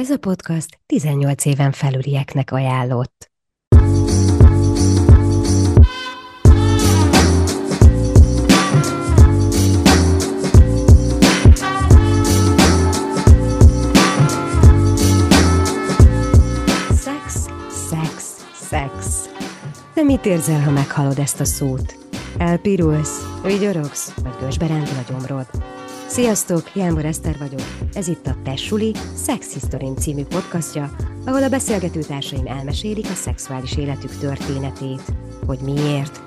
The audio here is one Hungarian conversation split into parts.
Ez a podcast 18 éven felülieknek ajánlott. Szex, szex, szex. De mit érzel, ha meghallod ezt a szót? Elpirulsz, vigyorogsz, vagy gösbe rendül a gyomrod? Sziasztok, Jánbor Eszter vagyok. Ez itt a Tessuli Sex History című podcastja, ahol a beszélgető társaim elmesélik a szexuális életük történetét. Hogy miért?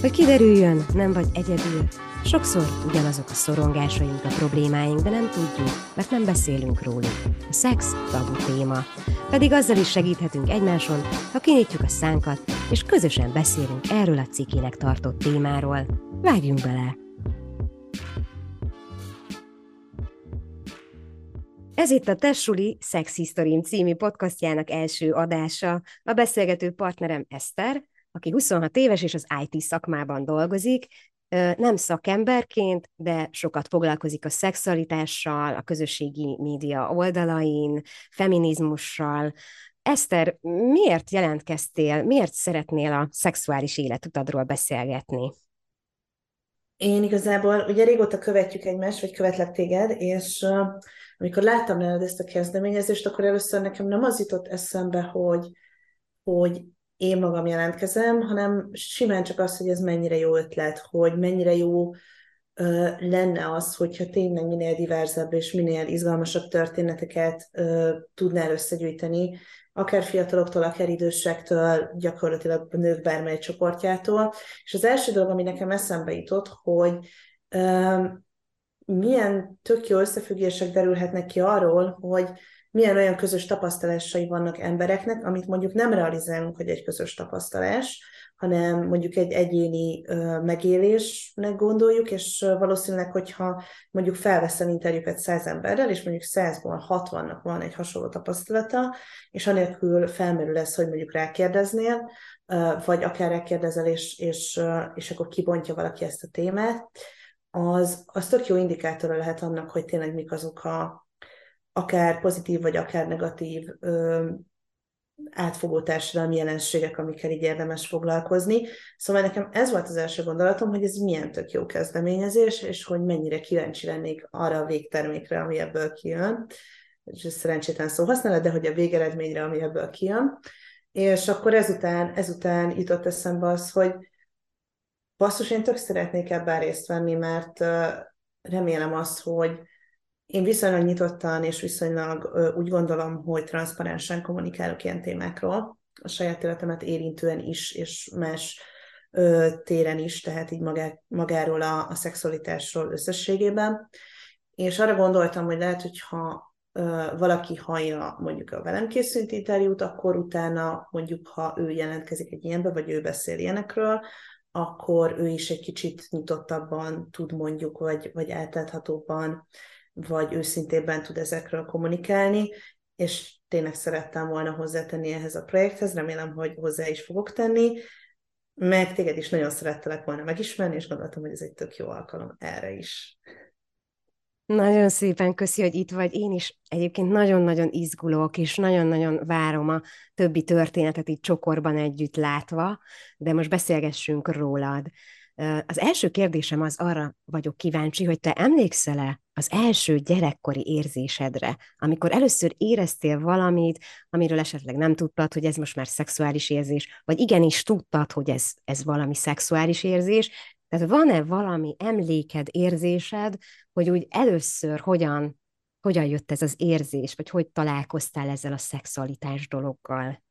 Hogy kiderüljön, nem vagy egyedül. Sokszor ugyanazok a szorongásaink, a problémáink, de nem tudjuk, mert nem beszélünk róluk. A szex tabu téma. Pedig azzal is segíthetünk egymáson, ha kinyitjuk a szánkat, és közösen beszélünk erről a cikinek tartott témáról. Vágjunk bele! Ez itt a Tessuli Sex History című podcastjának első adása. A beszélgető partnerem Eszter, aki 26 éves és az IT szakmában dolgozik, nem szakemberként, de sokat foglalkozik a szexualitással, a közösségi média oldalain, feminizmussal. Eszter, miért jelentkeztél, miért szeretnél a szexuális életutadról beszélgetni? Én igazából, ugye régóta követjük egymást, vagy követlek téged, és amikor láttam nálad ezt a kezdeményezést, akkor először nekem nem az jutott eszembe, hogy, hogy én magam jelentkezem, hanem simán csak az, hogy ez mennyire jó ötlet, hogy mennyire jó ö, lenne az, hogyha tényleg minél diverzebb és minél izgalmasabb történeteket ö, tudnál összegyűjteni, akár fiataloktól, akár idősektől, gyakorlatilag a nők bármely csoportjától. És az első dolog, ami nekem eszembe jutott, hogy ö, milyen tök jó összefüggések derülhetnek ki arról, hogy milyen olyan közös tapasztalásai vannak embereknek, amit mondjuk nem realizálunk, hogy egy közös tapasztalás, hanem mondjuk egy egyéni megélésnek gondoljuk, és valószínűleg, hogyha mondjuk felveszem interjúkat száz emberrel, és mondjuk százból hatvannak van egy hasonló tapasztalata, és anélkül felmerül ez, hogy mondjuk rákérdeznél, vagy akár rákérdezel, és, és, és akkor kibontja valaki ezt a témát, az, az tök jó indikátora lehet annak, hogy tényleg mik azok a akár pozitív, vagy akár negatív átfogó társadalmi jelenségek, amikkel így érdemes foglalkozni. Szóval nekem ez volt az első gondolatom, hogy ez milyen tök jó kezdeményezés, és hogy mennyire kíváncsi lennék arra a végtermékre, ami ebből kijön. És ez szerencsétlen szó használat, de hogy a végeredményre, ami ebből kijön. És akkor ezután, ezután jutott eszembe az, hogy basszus, én tök szeretnék ebben részt venni, mert remélem azt, hogy én viszonylag nyitottan és viszonylag úgy gondolom, hogy transzparensen kommunikálok ilyen témákról, a saját életemet érintően is, és más téren is, tehát így magá, magáról a, a szexualitásról összességében. És arra gondoltam, hogy lehet, hogyha valaki hallja mondjuk a velem készült interjút, akkor utána mondjuk, ha ő jelentkezik egy ilyenbe, vagy ő beszél ilyenekről, akkor ő is egy kicsit nyitottabban tud mondjuk, vagy, vagy átláthatóbban, vagy őszintébben tud ezekről kommunikálni, és tényleg szerettem volna hozzátenni ehhez a projekthez, remélem, hogy hozzá is fogok tenni, meg téged is nagyon szerettelek volna megismerni, és gondoltam, hogy ez egy tök jó alkalom erre is. Nagyon szépen köszi, hogy itt vagy. Én is egyébként nagyon-nagyon izgulok, és nagyon-nagyon várom a többi történetet itt csokorban együtt látva, de most beszélgessünk rólad. Az első kérdésem az arra vagyok kíváncsi, hogy te emlékszel-e az első gyerekkori érzésedre, amikor először éreztél valamit, amiről esetleg nem tudtad, hogy ez most már szexuális érzés, vagy igenis tudtad, hogy ez, ez valami szexuális érzés, tehát van-e valami emléked, érzésed, hogy úgy először hogyan, hogyan jött ez az érzés, vagy hogy találkoztál ezzel a szexualitás dologgal?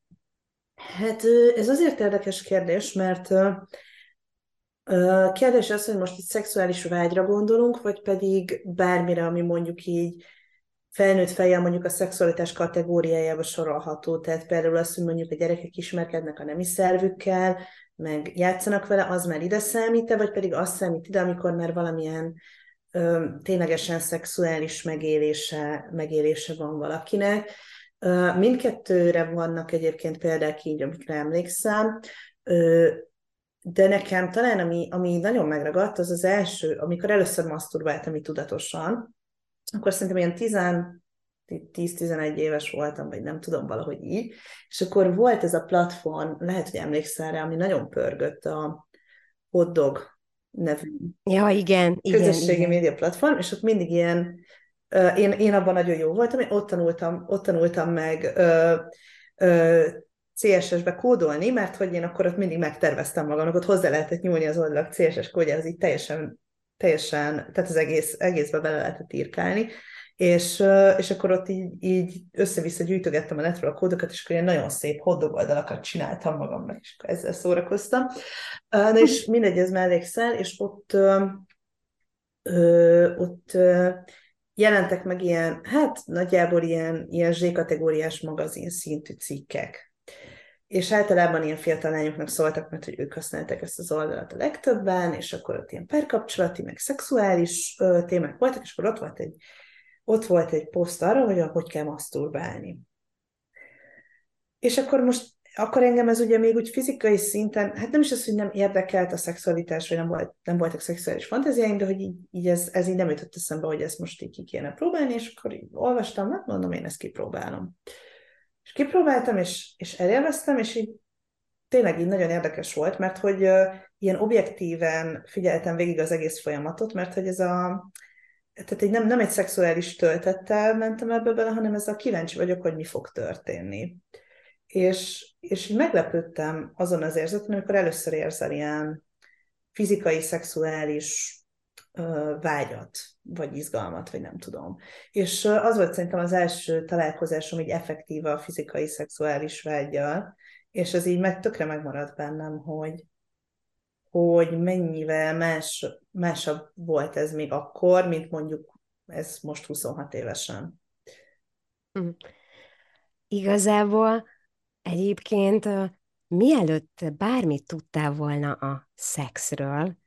Hát ez azért érdekes kérdés, mert kérdés az, hogy most itt szexuális vágyra gondolunk, vagy pedig bármire, ami mondjuk így felnőtt fejjel mondjuk a szexualitás kategóriájába sorolható. Tehát például az, hogy mondjuk a gyerekek ismerkednek a nemi szervükkel, meg játszanak vele, az már ide számít vagy pedig az számít ide, amikor már valamilyen ö, ténylegesen szexuális megélése, megélése van valakinek. Ö, mindkettőre vannak egyébként példák így, amikre emlékszem, ö, de nekem talán, ami, ami nagyon megragadt, az az első, amikor először maszturbáltam így tudatosan, akkor szerintem ilyen 10-11 éves voltam, vagy nem tudom, valahogy így, és akkor volt ez a platform, lehet, hogy emlékszel rá, ami nagyon pörgött a Hotdog nevű ja, igen, közösségi igen, média platform, és ott mindig ilyen, én, én abban nagyon jó voltam, én ott tanultam, ott tanultam meg CSS-be kódolni, mert hogy én akkor ott mindig megterveztem magamnak, ott hozzá lehetett nyúlni az oldalak CSS kódjához, így teljesen, teljesen, tehát az egész, egészbe bele lehetett írkálni, és, és akkor ott így, így össze-vissza gyűjtögettem a netről a kódokat, és akkor ilyen nagyon szép hoddog oldalakat csináltam magamnak, és ezzel szórakoztam. Na és mindegy, ez mellékszel, és ott, ott jelentek meg ilyen, hát nagyjából ilyen, ilyen Z-kategóriás magazin szintű cikkek. És általában ilyen fiatal lányoknak szóltak, mert hogy ők használták ezt az oldalat a legtöbben, és akkor ott ilyen perkapcsolati, meg szexuális ö, témák voltak, és akkor ott volt egy ott volt egy poszt arra, hogy hogy kell maszturbálni. És akkor most, akkor engem ez ugye még úgy fizikai szinten, hát nem is az, hogy nem érdekelt a szexualitás, vagy nem, volt, nem voltak szexuális fantáziáim, de hogy így, így ez, ez így nem jutott eszembe, hogy ezt most így ki kéne próbálni, és akkor így olvastam, hát mondom, én ezt kipróbálom. És kipróbáltam, és, és elélveztem, és így tényleg így nagyon érdekes volt, mert hogy uh, ilyen objektíven figyeltem végig az egész folyamatot, mert hogy ez a, tehát egy, nem, nem egy szexuális töltettel mentem ebbe bele, hanem ez a kíváncsi vagyok, hogy mi fog történni. És, és meglepődtem azon az érzeten, amikor először érzel ilyen fizikai, szexuális ö, vágyat, vagy izgalmat, vagy nem tudom. És az volt szerintem az első találkozásom így effektív a fizikai, szexuális vágyjal, és az így meg tökre megmaradt bennem, hogy, hogy mennyivel más, másabb volt ez még akkor, mint mondjuk ez most 26 évesen. Hm. Igazából egyébként mielőtt bármit tudtál volna a szexről,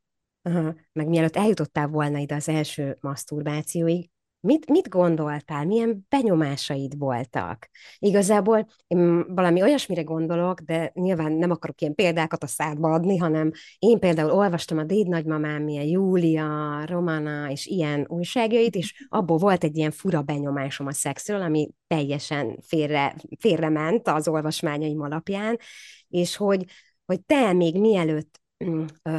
meg mielőtt eljutottál volna ide az első maszturbációig, Mit, mit gondoltál? Milyen benyomásaid voltak? Igazából én valami olyasmire gondolok, de nyilván nem akarok ilyen példákat a szádba adni, hanem én például olvastam a déd nagymamám, milyen Júlia, Romana és ilyen újságjait, és abból volt egy ilyen fura benyomásom a szexről, ami teljesen félre, félre ment az olvasmányaim alapján, és hogy, hogy te még mielőtt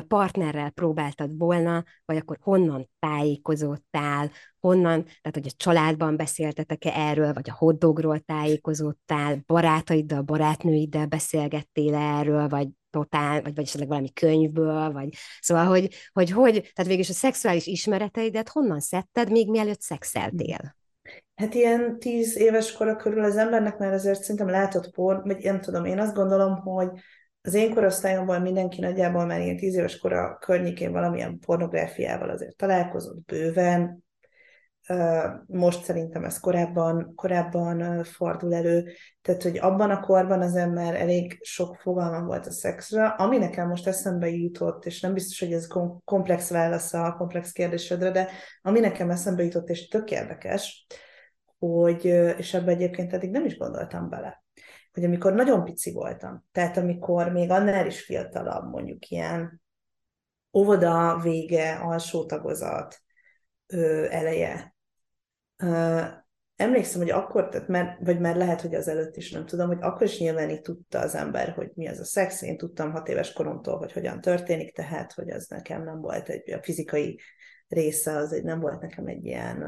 partnerrel próbáltad volna, vagy akkor honnan tájékozottál, honnan, tehát hogy a családban beszéltetek-e erről, vagy a hoddogról tájékozottál, barátaiddal, barátnőiddel beszélgettél erről, vagy totál, vagy, vagy esetleg valami könyvből, vagy szóval, hogy, hogy, hogy tehát végülis a szexuális ismereteidet honnan szedted, még mielőtt szexeltél? Hát ilyen tíz éves kora körül az embernek már azért szerintem látott por, vagy nem tudom, én azt gondolom, hogy az én korosztályomban mindenki nagyjából már ilyen tíz éves kora környékén valamilyen pornográfiával azért találkozott bőven. Most szerintem ez korábban, korábban fordul elő. Tehát, hogy abban a korban az ember elég sok fogalma volt a szexre, ami nekem most eszembe jutott, és nem biztos, hogy ez komplex válasz a komplex kérdésedre, de ami nekem eszembe jutott, és tök érdekes, hogy, és ebbe egyébként eddig nem is gondoltam bele, hogy amikor nagyon pici voltam, tehát amikor még annál is fiatalabb, mondjuk ilyen óvoda vége, alsó tagozat ö, eleje, ö, emlékszem, hogy akkor, tehát már, vagy már lehet, hogy az előtt is nem tudom, hogy akkor is nyilván így tudta az ember, hogy mi az a szex. Én tudtam hat éves koromtól, hogy hogyan történik, tehát, hogy az nekem nem volt egy a fizikai része, az egy, nem volt nekem egy ilyen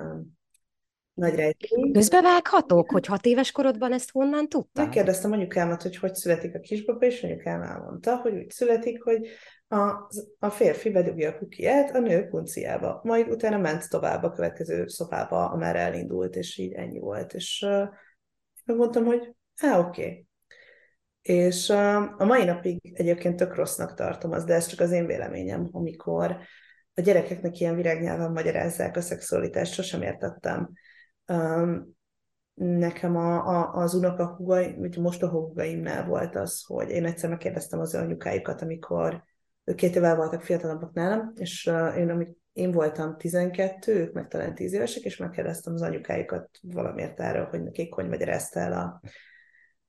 nagy rejtély. Közbevághatok, hogy hat éves korodban ezt honnan tudtam? Megkérdeztem anyukámat, hogy hogy születik a kisbaba, és anyukám elmondta, hogy úgy születik, hogy a, a férfi bedugja a kukiját a nő punciába, majd utána ment tovább a következő szobába, amerre elindult, és így ennyi volt. És uh, megmondtam, hogy á, oké. Okay. És a mai napig egyébként tök rossznak tartom az, de ez csak az én véleményem, amikor a gyerekeknek ilyen virágnyelven magyarázzák a szexualitást, sosem értettem Um, nekem a, a, az unokahúgaim, vagy most a húgaimnál volt az, hogy én egyszer megkérdeztem az anyukájukat, amikor ők két évvel voltak fiatalabbak nálam, és uh, én, amik én voltam 12, ők meg talán 10 évesek, és megkérdeztem az anyukájukat valamiért erről, hogy nekik hogy magyarázta el a,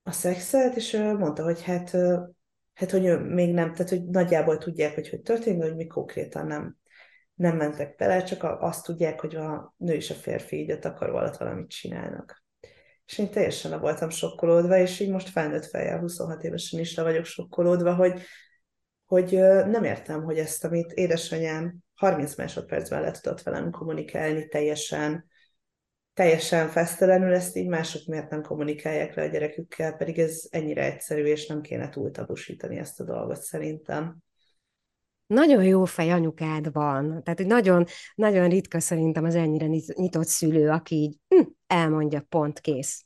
a szexet, és uh, mondta, hogy hát, uh, hát, hogy még nem, tehát, hogy nagyjából tudják, hogy hogy történik, de hogy mi konkrétan nem, nem mentek bele, csak azt tudják, hogy a nő és a férfi így a takaró alatt valamit csinálnak. és én teljesen le voltam sokkolódva, és így most felnőtt fejjel, 26 évesen is le vagyok sokkolódva, hogy, hogy nem értem, hogy ezt, amit édesanyám 30 másodpercben le tudott velem kommunikálni teljesen, teljesen fesztelenül, ezt így mások miért nem kommunikálják le a gyerekükkel, pedig ez ennyire egyszerű, és nem kéne túl tabusítani ezt a dolgot szerintem. Nagyon jó fej anyukád van. Tehát, hogy nagyon, nagyon ritka szerintem az ennyire nyitott szülő, aki így hm, elmondja, pont kész.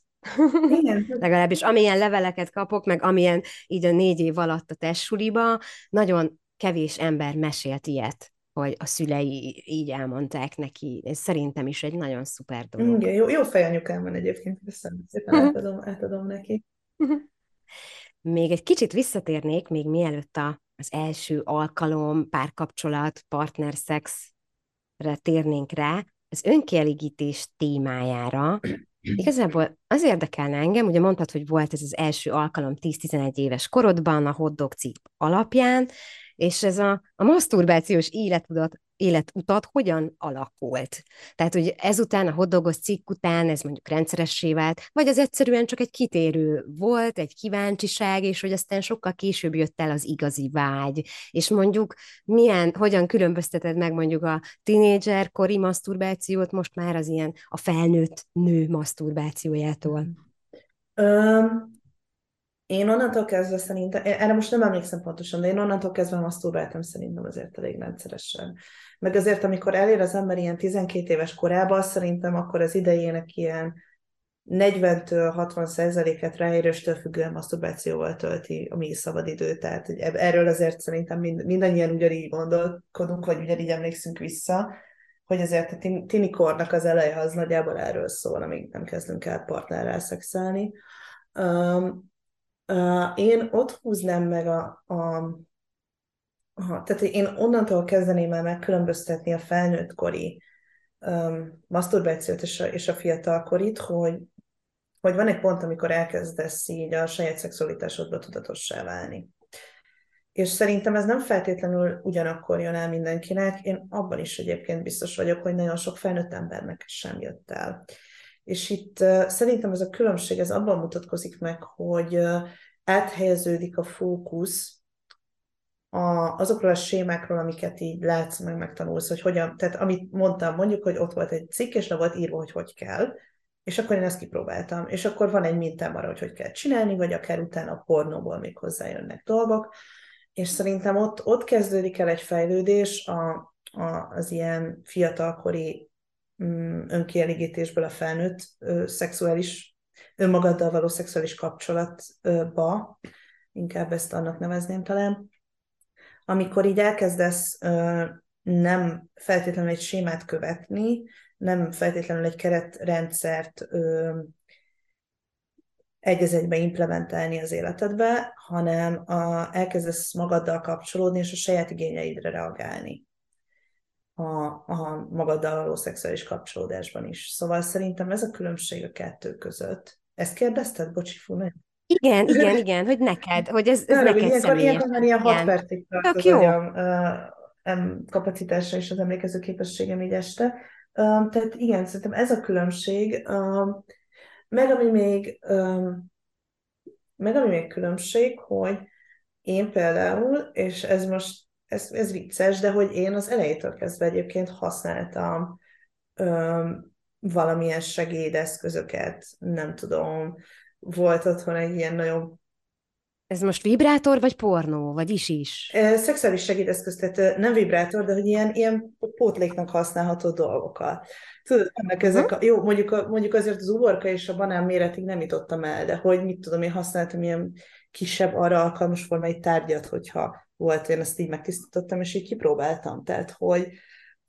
Igen. Legalábbis amilyen leveleket kapok, meg amilyen így a négy év alatt a testsuliba, nagyon kevés ember mesélt ilyet hogy a szülei így elmondták neki. Ez szerintem is egy nagyon szuper dolog. Igen, jó, jó fejanyukám van egyébként, köszönöm szépen, átadom, átadom neki. Még egy kicsit visszatérnék, még mielőtt a, az első alkalom, párkapcsolat, partnerszexre térnénk rá, az önkielégítés témájára. Igazából az érdekelne engem, ugye mondtad, hogy volt ez az első alkalom 10-11 éves korodban a hotdog cikk alapján, és ez a, a maszturbációs életutat, életutat hogyan alakult? Tehát, hogy ezután, a hoddogos cikk után ez mondjuk rendszeressé vált, vagy az egyszerűen csak egy kitérő volt, egy kíváncsiság, és hogy aztán sokkal később jött el az igazi vágy, és mondjuk milyen, hogyan különbözteted meg mondjuk a tinédzser kori maszturbációt most már az ilyen a felnőtt nő maszturbációjától? Um, én onnantól kezdve szerintem, erre most nem emlékszem pontosan, de én onnantól kezdve masturbáltam szerintem azért elég rendszeresen. Meg azért, amikor elér az ember ilyen 12 éves korában, szerintem akkor az idejének ilyen 40-től 60 százaléket ráérőstől függően maszturbációval tölti a mi szabadidő. Tehát hogy erről azért szerintem mind, mindannyian ugyanígy gondolkodunk, vagy ugyanígy emlékszünk vissza, hogy azért a tini kornak az eleje az nagyjából erről szól, amíg nem kezdünk el partnerrel szexelni. Um, én ott húznám meg a, a, a tehát én onnantól kezdeném el megkülönböztetni a felnőttkori um, maszturbációt és a, és a fiatalkorit, hogy, hogy van egy pont, amikor elkezdesz így a saját szexualitásodba tudatossá válni. És szerintem ez nem feltétlenül ugyanakkor jön el mindenkinek, én abban is egyébként biztos vagyok, hogy nagyon sok felnőtt embernek sem jött el. És itt szerintem ez a különbség, ez abban mutatkozik meg, hogy áthelyeződik a fókusz a, azokról a sémákról, amiket így látsz, meg megtanulsz, hogy hogyan, tehát amit mondtam, mondjuk, hogy ott volt egy cikk, és le volt írva, hogy hogy kell, és akkor én ezt kipróbáltam, és akkor van egy mintám arra, hogy hogy kell csinálni, vagy akár utána a pornóból még hozzájönnek dolgok, és szerintem ott, ott kezdődik el egy fejlődés a, a, az ilyen fiatalkori önkielégítésből a felnőtt szexuális, önmagaddal való szexuális kapcsolatba, inkább ezt annak nevezném talán, amikor így elkezdesz nem feltétlenül egy sémát követni, nem feltétlenül egy keretrendszert egy egybe implementálni az életedbe, hanem a, elkezdesz magaddal kapcsolódni, és a saját igényeidre reagálni a, a magaddal való szexuális kapcsolódásban is. Szóval szerintem ez a különbség a kettő között. Ezt kérdezted? Bocsi, fú, Igen, igen, igen, hogy neked, hogy ez, ez neked ilyenkor, személyes. Ilyenkor már ilyen hat percig tart az agyam uh, kapacitása és az emlékező képességem így este. Um, tehát igen, szerintem ez a különbség. Um, meg ami még um, meg ami még különbség, hogy én például, és ez most ez, ez vicces, de hogy én az elejétől kezdve egyébként használtam öm, valamilyen segédeszközöket, nem tudom, volt otthon egy ilyen nagyon ez most vibrátor, vagy pornó, vagy is is? Szexuális segédeszköz, tehát nem vibrátor, de hogy ilyen, ilyen pótléknak használható dolgokat. Tudod, ennek ezek a, jó, mondjuk, a, mondjuk azért az uborka és a banán méretig nem jutottam el, de hogy mit tudom, én használtam ilyen kisebb arra alkalmas formájú tárgyat, hogyha volt, én ezt így megtisztítottam, és így kipróbáltam. Tehát, hogy,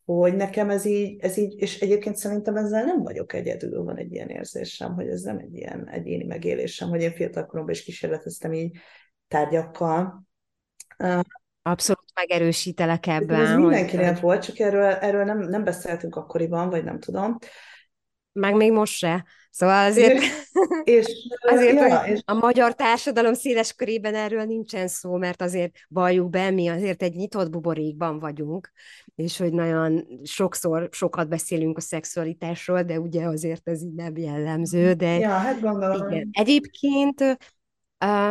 hogy nekem ez így, ez így, és egyébként szerintem ezzel nem vagyok egyedül, van egy ilyen érzésem, hogy ez nem egy ilyen egyéni megélésem, hogy én fiatalkoromban is kísérleteztem így tárgyakkal. Abszolút megerősítelek ebben. Ez mindenkinek hogy... volt, csak erről, erről nem, nem beszéltünk akkoriban, vagy nem tudom. Meg még most se. Szóval azért, és, azért ja, és... a magyar társadalom széles körében erről nincsen szó, mert azért valljuk be, mi azért egy nyitott buborékban vagyunk, és hogy nagyon sokszor sokat beszélünk a szexualitásról, de ugye azért ez így nem jellemző, de ja, hát gondolom. Igen. Egyébként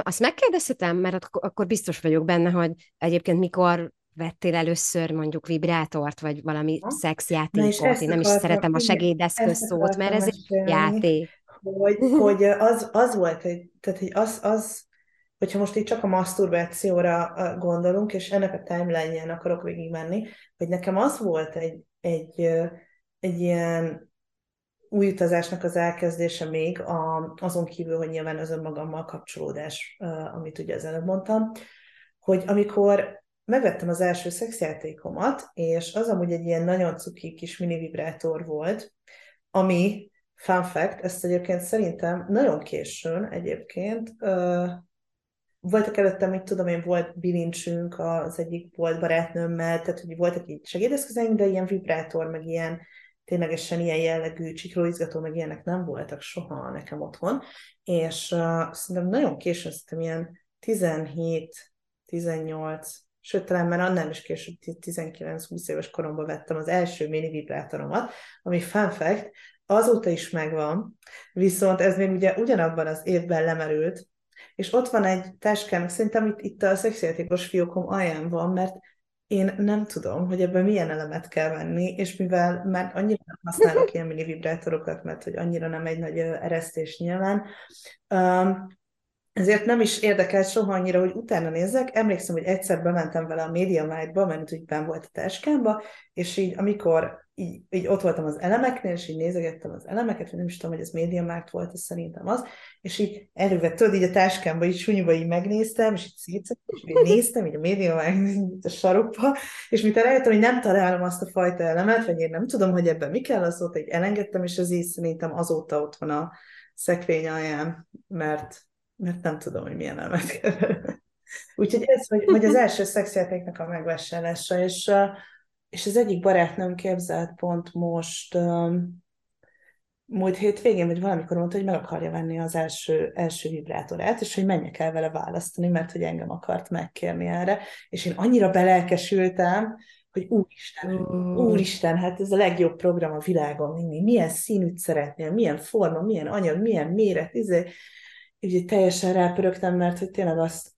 azt megkérdezhetem, mert akkor biztos vagyok benne, hogy egyébként mikor vettél először mondjuk vibrátort, vagy valami ha? szexjátékot. Én nem is szeretem a segédeszköz szót, mert ez egy játék. Hogy, hogy az, az volt, hogy, tehát hogy az, az, hogyha most itt csak a maszturbációra gondolunk, és ennek a timeline-ján akarok végigmenni, hogy nekem az volt egy, egy, egy ilyen új utazásnak az elkezdése még, a, azon kívül, hogy nyilván az önmagammal kapcsolódás, amit ugye az előbb mondtam, hogy amikor megvettem az első szexjátékomat, és az amúgy egy ilyen nagyon cuki kis mini vibrátor volt, ami, fun fact, ezt egyébként szerintem nagyon későn egyébként, uh, voltak előttem, hogy tudom én, volt bilincsünk az egyik volt barátnőmmel, tehát hogy voltak így segédeszközeink, de ilyen vibrátor, meg ilyen ténylegesen ilyen jellegű csikróizgató, meg ilyenek nem voltak soha nekem otthon, és uh, szerintem nagyon későn, szerintem ilyen 17, 18, sőt, talán már annál is később, 19-20 éves koromban vettem az első mini vibrátoromat, ami fun fact, azóta is megvan, viszont ez még ugye ugyanabban az évben lemerült, és ott van egy táskám, szerintem itt, itt a szexjátékos fiókom alján van, mert én nem tudom, hogy ebben milyen elemet kell venni, és mivel már annyira nem használok ilyen mini vibrátorokat, mert hogy annyira nem egy nagy eresztés nyilván, ezért nem is érdekelt soha annyira, hogy utána nézzek. Emlékszem, hogy egyszer bementem vele a MediaMarkt-ba, mert úgy ben volt a táskámba, és így amikor így, így ott voltam az elemeknél, és így nézegettem az elemeket, nem is tudom, hogy ez MediaMarkt volt, ez szerintem az, és így elővett, tudod, így a táskámba, így súnyba így megnéztem, és így szétszedtem, és így néztem, így a MediaMarkt a sarokba, és mint rájöttem, hogy nem találom azt a fajta elemet, vagy én nem tudom, hogy ebben mi kell, azóta így elengedtem, és ez így szerintem azóta ott van a szekrény alján, mert mert nem tudom, hogy milyen elmet kell. Úgyhogy ez, hogy, hogy az első szexjátéknak a megvásárlása, és, és az egyik barátnőm képzelt pont most múlt hétvégén, vagy valamikor mondta, hogy meg akarja venni az első, első vibrátorát, és hogy menjek el vele választani, mert hogy engem akart megkérni erre, és én annyira belelkesültem, hogy úristen, mm. úristen, hát ez a legjobb program a világon, milyen színűt szeretnél, milyen forma, milyen anyag, milyen méret, izé, így teljesen rápörögtem, mert hogy tényleg azt,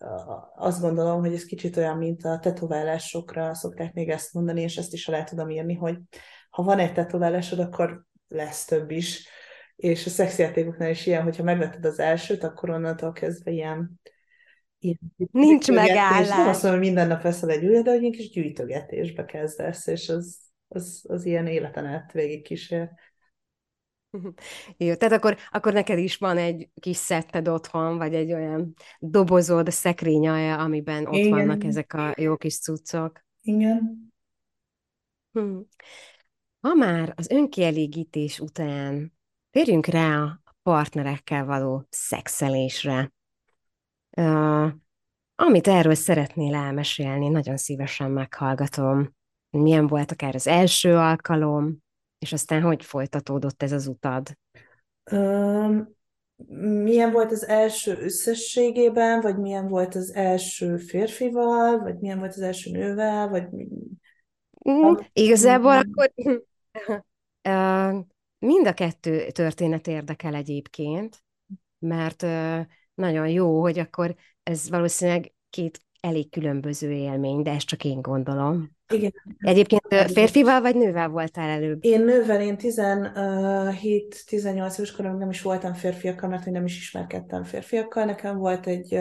azt gondolom, hogy ez kicsit olyan, mint a tetoválásokra szokták még ezt mondani, és ezt is alá tudom írni, hogy ha van egy tetoválásod, akkor lesz több is. És a szexjátékoknál is ilyen, hogyha megvetted az elsőt, akkor onnantól kezdve ilyen, ilyen Nincs megállás. Nem azt mondom, hogy minden nap veszel egy újat, de hogy egy kis gyűjtögetésbe kezdesz, és az, az, az ilyen életen át végig kísér. Jó, tehát akkor, akkor neked is van egy kis szetted otthon, vagy egy olyan dobozod, szekrényalja, amiben ott Igen. vannak ezek a jó kis cuccok. Igen. Hm. Ha már az önkielégítés után térjünk rá a partnerekkel való szexelésre. Uh, amit erről szeretnél elmesélni, nagyon szívesen meghallgatom. Milyen volt akár az első alkalom, és aztán hogy folytatódott ez az utad? Um, milyen volt az első összességében, vagy milyen volt az első férfival, vagy milyen volt az első nővel, vagy... Mm, igazából akkor mind a kettő történet érdekel egyébként, mert nagyon jó, hogy akkor ez valószínűleg két elég különböző élmény, de ezt csak én gondolom. Igen. Egyébként férfival vagy nővel voltál előbb? Én nővel, én 17-18 éves koromban nem is voltam férfiakkal, mert én nem is ismerkedtem férfiakkal. Nekem volt egy...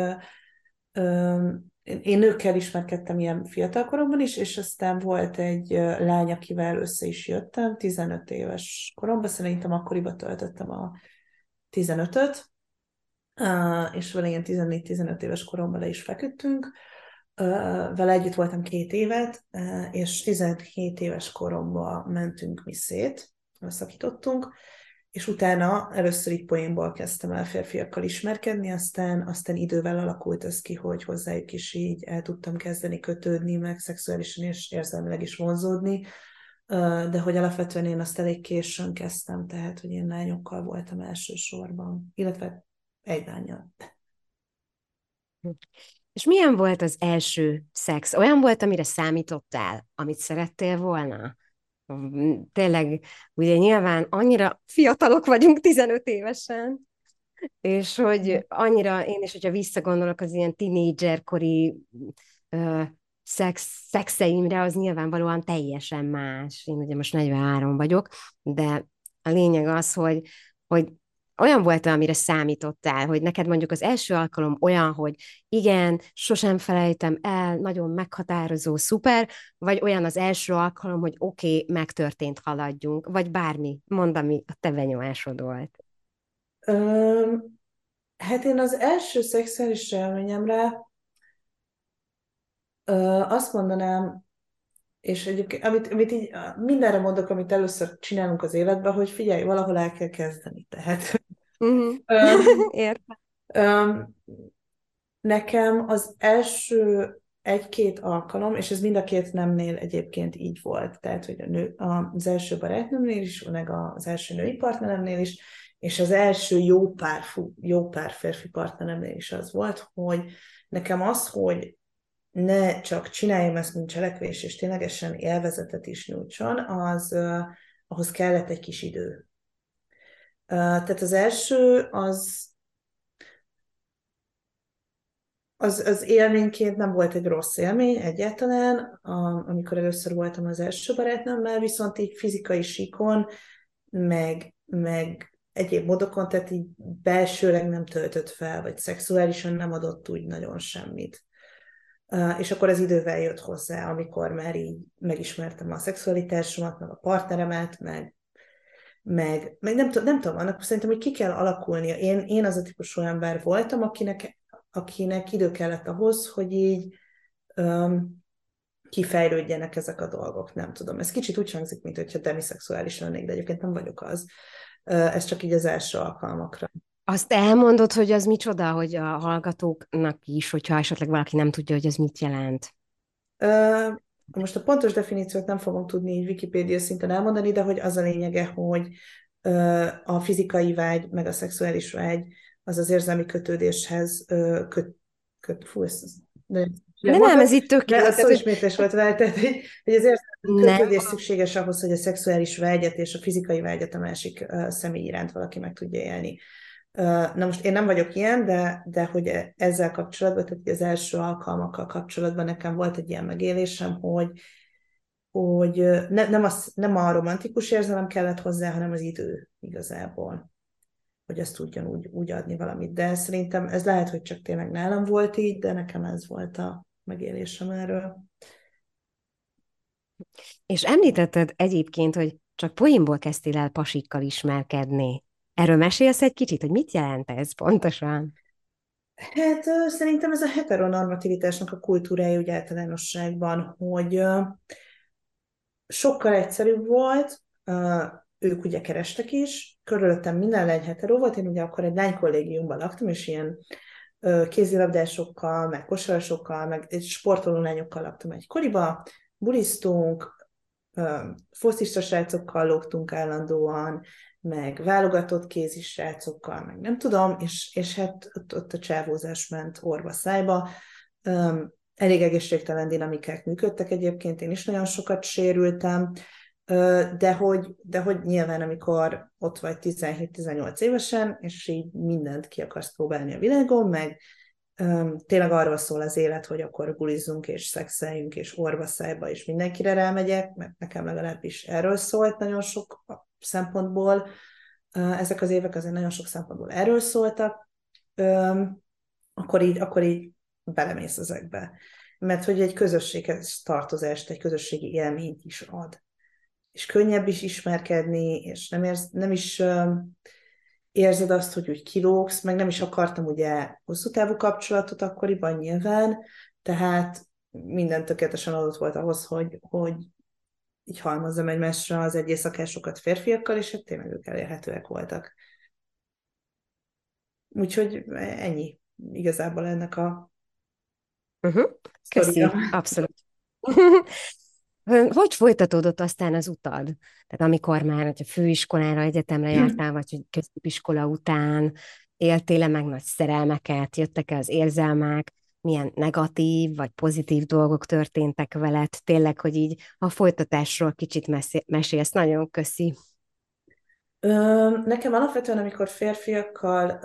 Én nőkkel ismerkedtem ilyen fiatal koromban is, és aztán volt egy lány, akivel össze is jöttem, 15 éves koromban, szerintem akkoriban töltöttem a 15-öt, és vele ilyen 14-15 éves koromban le is feküdtünk, vele együtt voltam két évet, és 17 éves koromban mentünk mi szét, szakítottunk, és utána először így poénból kezdtem el férfiakkal ismerkedni, aztán, aztán idővel alakult ez ki, hogy hozzájuk is így el tudtam kezdeni kötődni, meg szexuálisan és érzelmileg is vonzódni. de hogy alapvetően én azt elég későn kezdtem, tehát hogy én lányokkal voltam elsősorban, illetve egy lányjal. És milyen volt az első szex? Olyan volt, amire számítottál, amit szerettél volna? Tényleg, ugye nyilván annyira fiatalok vagyunk 15 évesen, és hogy annyira én is, hogyha visszagondolok az ilyen tinédzserkori szex, szexeimre, az nyilvánvalóan teljesen más. Én ugye most 43 vagyok, de a lényeg az, hogy, hogy olyan volt amire számítottál, hogy neked mondjuk az első alkalom olyan, hogy igen, sosem felejtem el, nagyon meghatározó, szuper, vagy olyan az első alkalom, hogy oké, okay, megtörtént, haladjunk, vagy bármi, mondd, ami a te benyomásod volt. Um, hát én az első szexuális élményemre azt mondanám, és egyébként, amit, amit így mindenre mondok, amit először csinálunk az életben, hogy figyelj, valahol el kell kezdeni. Tehát uh-huh. Értem. Um, nekem az első egy-két alkalom, és ez mind a két nemnél egyébként így volt, tehát hogy a nő, az első barátnőmnél is, meg az első női partneremnél is, és az első jó pár, jó pár férfi partneremnél is az volt, hogy nekem az, hogy ne csak csináljam ezt, mint cselekvés, és ténylegesen élvezetet is nyújtson, az uh, ahhoz kellett egy kis idő. Tehát az első az, az, az élményként nem volt egy rossz élmény egyáltalán, amikor először voltam az első barátnőmmel, viszont így fizikai síkon, meg, meg egyéb módokon, tehát így belsőleg nem töltött fel, vagy szexuálisan nem adott úgy nagyon semmit és akkor az idővel jött hozzá, amikor már így megismertem a szexualitásomat, meg a partneremet, meg, meg, meg nem, nem tudom, annak szerintem, hogy ki kell alakulnia. Én, én az a típusú ember voltam, akinek, akinek idő kellett ahhoz, hogy így um, kifejlődjenek ezek a dolgok, nem tudom. Ez kicsit úgy hangzik, mint hogyha demiszexuális lennék, de egyébként nem vagyok az. Ez csak így az első alkalmakra. Azt elmondod, hogy az micsoda, hogy a hallgatóknak is, hogyha esetleg valaki nem tudja, hogy ez mit jelent? Uh, most a pontos definíciót nem fogom tudni így Wikipédia szinten elmondani, de hogy az a lényege, hogy uh, a fizikai vágy, meg a szexuális vágy, az az érzelmi kötődéshez uh, köt, köt fú, ez, de, de nem, ez itt tökéletes. A ismétlés volt vele, tehát hogy, hogy az érzelmi kötődés szükséges ahhoz, hogy a szexuális vágyat és a fizikai vágyat a másik uh, személy iránt valaki meg tudja élni. Na most én nem vagyok ilyen, de, de hogy ezzel kapcsolatban, tehát az első alkalmakkal kapcsolatban nekem volt egy ilyen megélésem, hogy, hogy ne, nem, az, nem a romantikus érzelem kellett hozzá, hanem az idő igazából, hogy ezt tudjon úgy, úgy adni valamit. De szerintem ez lehet, hogy csak tényleg nálam volt így, de nekem ez volt a megélésem erről. És említetted egyébként, hogy csak poénból kezdtél el pasikkal ismerkedni. Erről mesélsz egy kicsit, hogy mit jelent ez pontosan? Hát szerintem ez a heteronormativitásnak a kultúrája úgy általánosságban, hogy sokkal egyszerűbb volt, ők ugye kerestek is, körülöttem minden lány hetero volt, én ugye akkor egy lánykollégiumban laktam, és ilyen kézilabdásokkal, meg kosarasokkal, meg sportoló lányokkal laktam egy koriba, bulisztunk, foszista srácokkal lógtunk állandóan, meg válogatott kézis srácokkal, meg nem tudom, és, és hát ott, ott a csávózás ment orva szájba. Um, elég egészségtelen dinamikák működtek egyébként, én is nagyon sokat sérültem, de hogy, de hogy nyilván, amikor ott vagy 17-18 évesen, és így mindent ki akarsz próbálni a világon, meg um, tényleg arról szól az élet, hogy akkor bulizzunk és szexeljünk, és orva szájba, és mindenkire rámegyek, mert nekem legalábbis erről szólt nagyon sok szempontból, ezek az évek azért nagyon sok szempontból erről szóltak, akkor így, akkor így belemész ezekbe. Mert hogy egy közösséghez tartozást, egy közösségi élményt is ad. És könnyebb is ismerkedni, és nem, érz, nem is érzed azt, hogy úgy kilógsz, meg nem is akartam ugye hosszú távú kapcsolatot akkoriban nyilván, tehát minden tökéletesen adott volt ahhoz, hogy, hogy így halmozzam egymásra az egy éjszakásokat férfiakkal, és hát tényleg ők elérhetőek voltak. Úgyhogy ennyi igazából ennek a uh-huh. Köszi, abszolút. hogy folytatódott aztán az utad? Tehát amikor már hogyha főiskolára, egyetemre jártál, vagy hogy középiskola után éltél-e meg nagy szerelmeket, jöttek-e az érzelmek, milyen negatív vagy pozitív dolgok történtek veled, tényleg, hogy így a folytatásról kicsit mesélsz. Nagyon köszi. Nekem alapvetően, amikor férfiakkal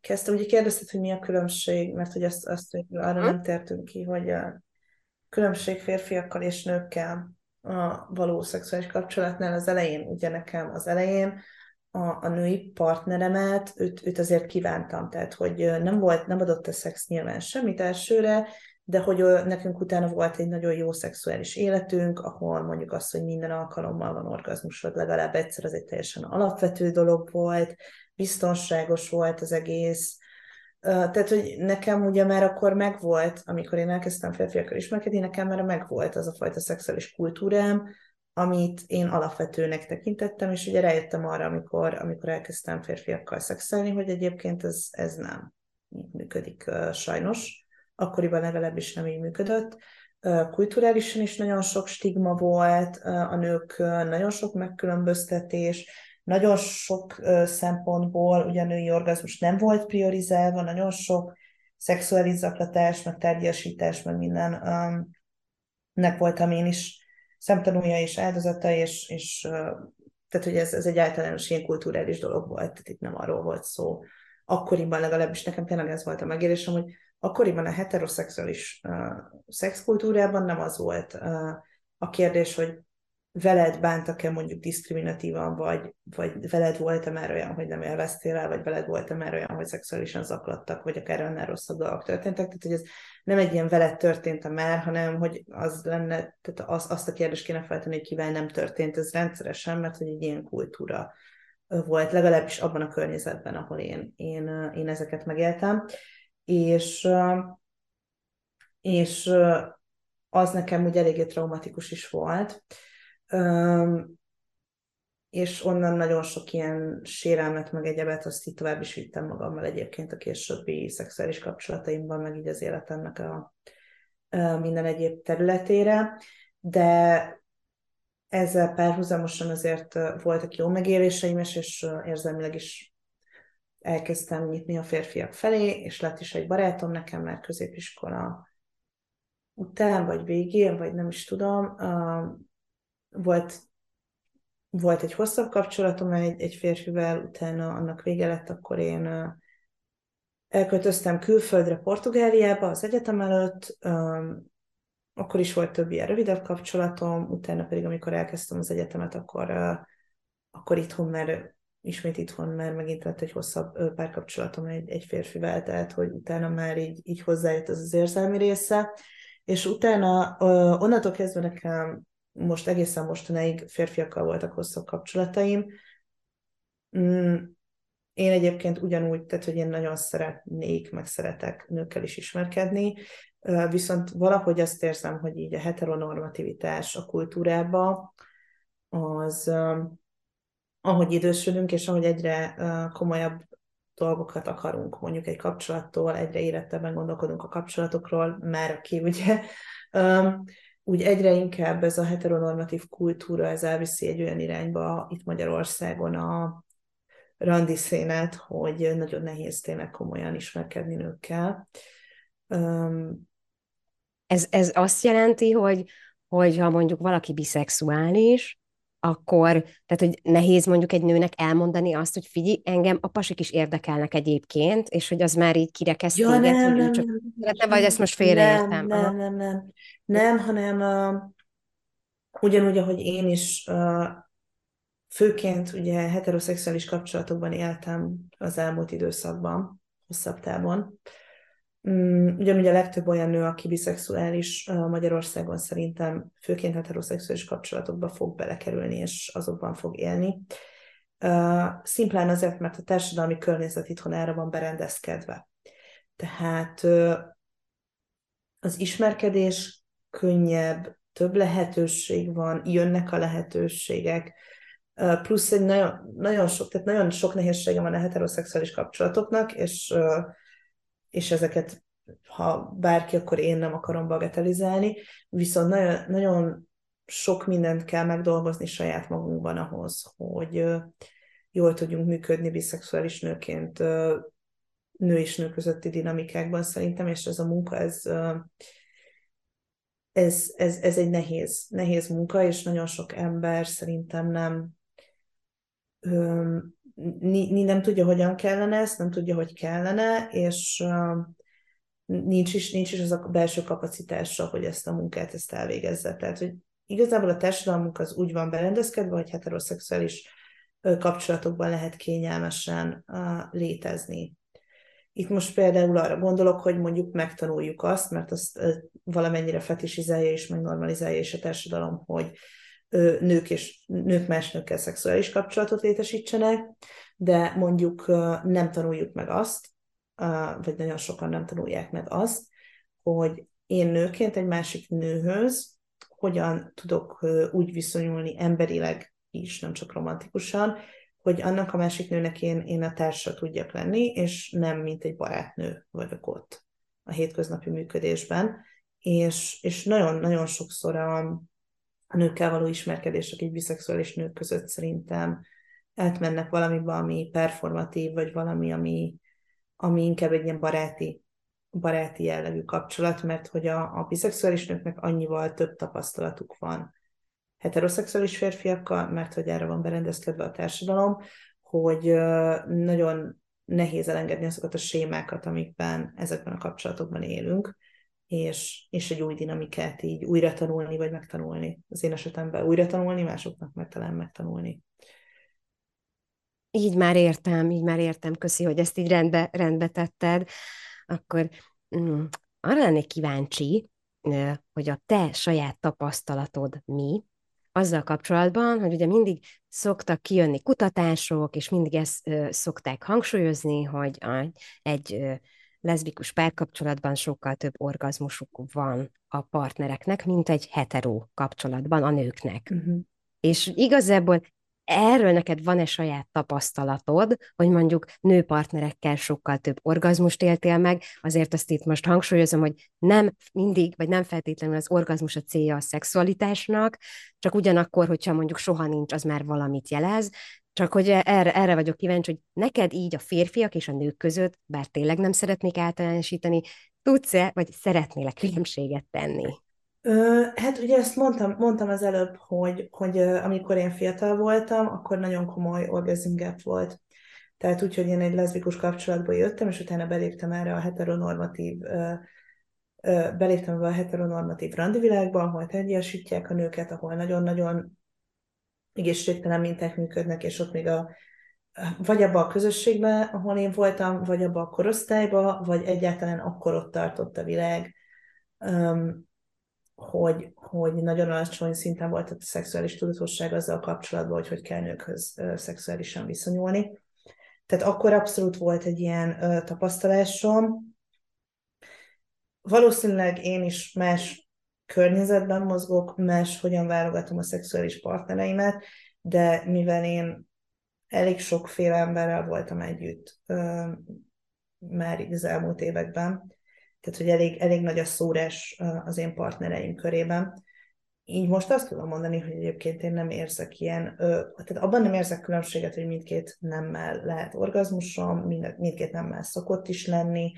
kezdtem, ugye kérdezted, hogy mi a különbség, mert hogy azt, azt hogy arra nem tértünk ki, hogy a különbség férfiakkal és nőkkel a való szexuális kapcsolatnál az elején, ugye nekem az elején a, a női partneremet, őt, őt azért kívántam, tehát hogy nem volt, nem adott a szex nyilván semmit elsőre, de hogy nekünk utána volt egy nagyon jó szexuális életünk, ahol mondjuk azt, hogy minden alkalommal van orgazmus, vagy legalább egyszer, az egy teljesen alapvető dolog volt, biztonságos volt az egész, tehát, hogy nekem ugye már akkor megvolt, amikor én elkezdtem férfiakkal ismerkedni, nekem már megvolt az a fajta szexuális kultúrám, amit én alapvetőnek tekintettem, és ugye rájöttem arra, amikor, amikor elkezdtem férfiakkal szexelni, hogy egyébként ez, ez nem működik sajnos. Akkoriban legalábbis nem így működött. Uh, kulturálisan is nagyon sok stigma volt, a nők nagyon sok megkülönböztetés, nagyon sok szempontból ugye a női orgazmus nem volt priorizálva, nagyon sok szexuális zaklatás, meg tárgyasítás, meg minden um, nek voltam én is szemtanúja és áldozata, és, és tehát, hogy ez, ez egy általános ilyen kulturális dolog volt, tehát itt nem arról volt szó. Akkoriban legalábbis nekem tényleg ez volt a megérésem, hogy akkoriban a heteroszexuális uh, szexkultúrában nem az volt uh, a kérdés, hogy veled bántak-e mondjuk diszkriminatívan, vagy, vagy veled volt-e már olyan, hogy nem élveztél el, vagy veled volt-e már olyan, hogy szexuálisan zaklattak, vagy akár annál rosszabb dolgok történtek. Tehát, hogy ez nem egy ilyen veled történt már, hanem hogy az lenne, tehát az, azt a kérdést kéne feltenni, hogy kivel nem történt ez rendszeresen, mert hogy egy ilyen kultúra volt, legalábbis abban a környezetben, ahol én, én, én ezeket megéltem. És, és az nekem úgy eléggé traumatikus is volt, és onnan nagyon sok ilyen sérelmet, meg egyebet, azt így tovább is vittem magammal egyébként a későbbi szexuális kapcsolataimban, meg így az életemnek a, a minden egyéb területére, de ezzel párhuzamosan azért voltak jó megéléseim is, és érzelmileg is elkezdtem nyitni a férfiak felé, és lett is egy barátom nekem már középiskola után, vagy végén, vagy nem is tudom, volt, volt egy hosszabb kapcsolatom egy, egy férfivel, utána annak vége lett, akkor én elköltöztem külföldre, Portugáliába az egyetem előtt, akkor is volt több ilyen rövidebb kapcsolatom, utána pedig, amikor elkezdtem az egyetemet, akkor, akkor itthon már ismét itthon már megint lett egy hosszabb párkapcsolatom egy, egy férfivel, tehát hogy utána már így, így hozzájött az az érzelmi része, és utána onnantól kezdve nekem most egészen mostanáig férfiakkal voltak hosszabb kapcsolataim. Mm, én egyébként ugyanúgy, tehát hogy én nagyon szeretnék, meg szeretek nőkkel is ismerkedni, viszont valahogy azt érzem, hogy így a heteronormativitás a kultúrába, az ahogy idősödünk, és ahogy egyre komolyabb dolgokat akarunk, mondjuk egy kapcsolattól, egyre érettebben gondolkodunk a kapcsolatokról, már aki ugye úgy egyre inkább ez a heteronormatív kultúra, ez elviszi egy olyan irányba itt Magyarországon a randi szénet, hogy nagyon nehéz tényleg komolyan ismerkedni nőkkel. Um, ez, ez azt jelenti, hogy, hogy ha mondjuk valaki biszexuális, akkor, tehát hogy nehéz mondjuk egy nőnek elmondani azt, hogy figyelj, engem a pasik is érdekelnek egyébként, és hogy az már így kirekeszt ja, téged, nem, hogy nem, csak nem, szeretne, vagy ezt most félreértem? Nem, nem, nem, nem, nem, hanem uh, ugyanúgy, ahogy én is uh, főként ugye heteroszexuális kapcsolatokban éltem az elmúlt időszakban, hosszabb távon, Mm, ugyanúgy a legtöbb olyan nő, aki biszexuális Magyarországon szerintem főként heteroszexuális kapcsolatokba fog belekerülni, és azokban fog élni. Szimplán azért, mert a társadalmi környezet itthon erre van berendezkedve. Tehát az ismerkedés könnyebb, több lehetőség van, jönnek a lehetőségek, plusz egy nagyon, nagyon sok, tehát nagyon sok nehézsége van a heteroszexuális kapcsolatoknak, és és ezeket, ha bárki, akkor én nem akarom bagatelizálni, viszont nagyon, nagyon sok mindent kell megdolgozni saját magunkban ahhoz, hogy jól tudjunk működni biszexuális nőként nő és nő közötti dinamikákban szerintem, és ez a munka, ez, ez, ez, ez egy nehéz, nehéz munka, és nagyon sok ember szerintem nem nem tudja, hogyan kellene ezt, nem tudja, hogy kellene, és nincs is, nincs is az a belső kapacitása, hogy ezt a munkát ezt elvégezze. Tehát, hogy igazából a társadalmunk az úgy van berendezkedve, hogy heteroszexuális kapcsolatokban lehet kényelmesen létezni. Itt most például arra gondolok, hogy mondjuk megtanuljuk azt, mert azt valamennyire fetisizálja és megnormalizálja is a társadalom, hogy nők és nők más nőkkel szexuális kapcsolatot létesítsenek, de mondjuk nem tanuljuk meg azt, vagy nagyon sokan nem tanulják meg azt, hogy én nőként egy másik nőhöz hogyan tudok úgy viszonyulni emberileg is, nem csak romantikusan, hogy annak a másik nőnek én, én a társa tudjak lenni, és nem mint egy barátnő vagyok ott a hétköznapi működésben. És, és nagyon-nagyon sokszor a, a nőkkel való ismerkedések egy biszexuális nők között szerintem átmennek valamibe, ami performatív, vagy valami, ami, ami inkább egy ilyen baráti, baráti jellegű kapcsolat, mert hogy a, a biszexuális nőknek annyival több tapasztalatuk van heteroszexuális férfiakkal, mert hogy erre van berendezkedve a társadalom, hogy nagyon nehéz elengedni azokat a sémákat, amikben ezekben a kapcsolatokban élünk, és, és egy új dinamikát így újra tanulni, vagy megtanulni. Az én esetemben újra tanulni, másoknak meg talán megtanulni. Így már értem, így már értem, köszi, hogy ezt így rendbe, rendbe tetted. Akkor mm, arra lennék kíváncsi, hogy a te saját tapasztalatod mi, azzal kapcsolatban, hogy ugye mindig szoktak kijönni kutatások, és mindig ezt ö, szokták hangsúlyozni, hogy a, egy ö, leszbikus párkapcsolatban sokkal több orgazmusuk van a partnereknek, mint egy hetero kapcsolatban a nőknek. Uh-huh. És igazából erről neked van-e saját tapasztalatod, hogy mondjuk nőpartnerekkel sokkal több orgazmust éltél meg, azért azt itt most hangsúlyozom, hogy nem mindig, vagy nem feltétlenül az orgazmus a célja a szexualitásnak, csak ugyanakkor, hogyha mondjuk soha nincs, az már valamit jelez, csak hogy erre, erre vagyok kíváncsi, hogy neked így a férfiak és a nők között, bár tényleg nem szeretnék általánosítani, tudsz-e, vagy szeretnél-e különbséget tenni? Hát ugye ezt mondtam, mondtam az előbb, hogy, hogy amikor én fiatal voltam, akkor nagyon komoly orgasm volt. Tehát úgy, hogy én egy leszbikus kapcsolatba jöttem, és utána beléptem erre a heteronormatív beléptem be a heteronormatív randivilágba, ahol teljesítják a nőket, ahol nagyon-nagyon egészségtelen minták működnek, és ott még a, vagy abba a közösségben, ahol én voltam, vagy abba a korosztályba, vagy egyáltalán akkor ott tartott a világ hogy, hogy nagyon alacsony szinten volt a szexuális tudatosság azzal kapcsolatban, hogy hogy kell nőkhöz szexuálisan viszonyulni. Tehát akkor abszolút volt egy ilyen tapasztalásom. Valószínűleg én is más környezetben mozgok, más hogyan válogatom a szexuális partnereimet, de mivel én elég sokféle emberrel voltam együtt ö, már így az elmúlt években, tehát hogy elég, elég nagy a szórás az én partnereim körében. Így most azt tudom mondani, hogy egyébként én nem érzek ilyen, tehát abban nem érzek különbséget, hogy mindkét nemmel lehet orgazmusom, mind, mindkét nemmel szokott is lenni,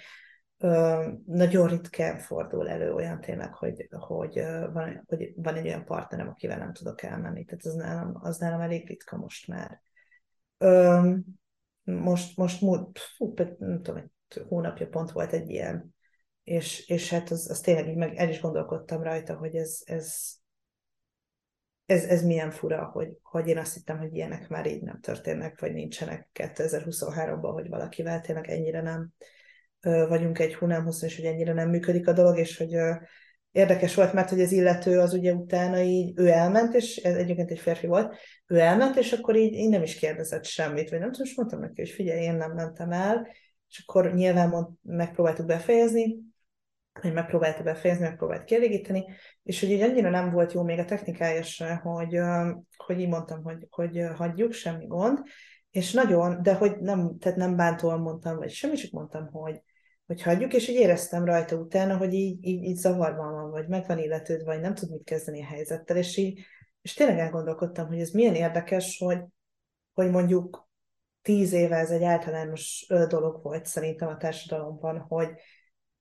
nagyon ritkán fordul elő olyan tényleg, hogy, hogy, van, hogy van egy olyan partnerem, akivel nem tudok elmenni. Tehát az nálam, az nálam elég ritka most már. Most, most múlt, fú, nem tudom, egy hónapja pont volt egy ilyen és, és hát az, az tényleg így meg el is gondolkodtam rajta, hogy ez, ez, ez, ez milyen fura, hogy, hogy én azt hittem, hogy ilyenek már így nem történnek, vagy nincsenek 2023-ban, hogy valakivel tényleg ennyire nem vagyunk egy hónaphosszon, és hogy ennyire nem működik a dolog, és hogy érdekes volt, mert hogy az illető az ugye utána így, ő elment, és ez egyébként egy férfi volt, ő elment, és akkor így, így nem is kérdezett semmit, vagy nem tudom, és mondtam neki, hogy figyelj, én nem mentem el, és akkor nyilván mond, megpróbáltuk befejezni, hogy megpróbálta befejezni, megpróbált kielégíteni, és hogy így annyira nem volt jó még a technikája se, hogy, hogy így mondtam, hogy, hogy hagyjuk, semmi gond, és nagyon, de hogy nem, tehát nem bántóan mondtam, vagy semmi, csak mondtam, hogy hogy hagyjuk, és így éreztem rajta utána, hogy így, így, így zavarban van, vagy meg van illetőd, vagy nem tud mit kezdeni a helyzettel, és így, és tényleg elgondolkodtam, hogy ez milyen érdekes, hogy, hogy mondjuk tíz éve ez egy általános dolog volt szerintem a társadalomban, hogy,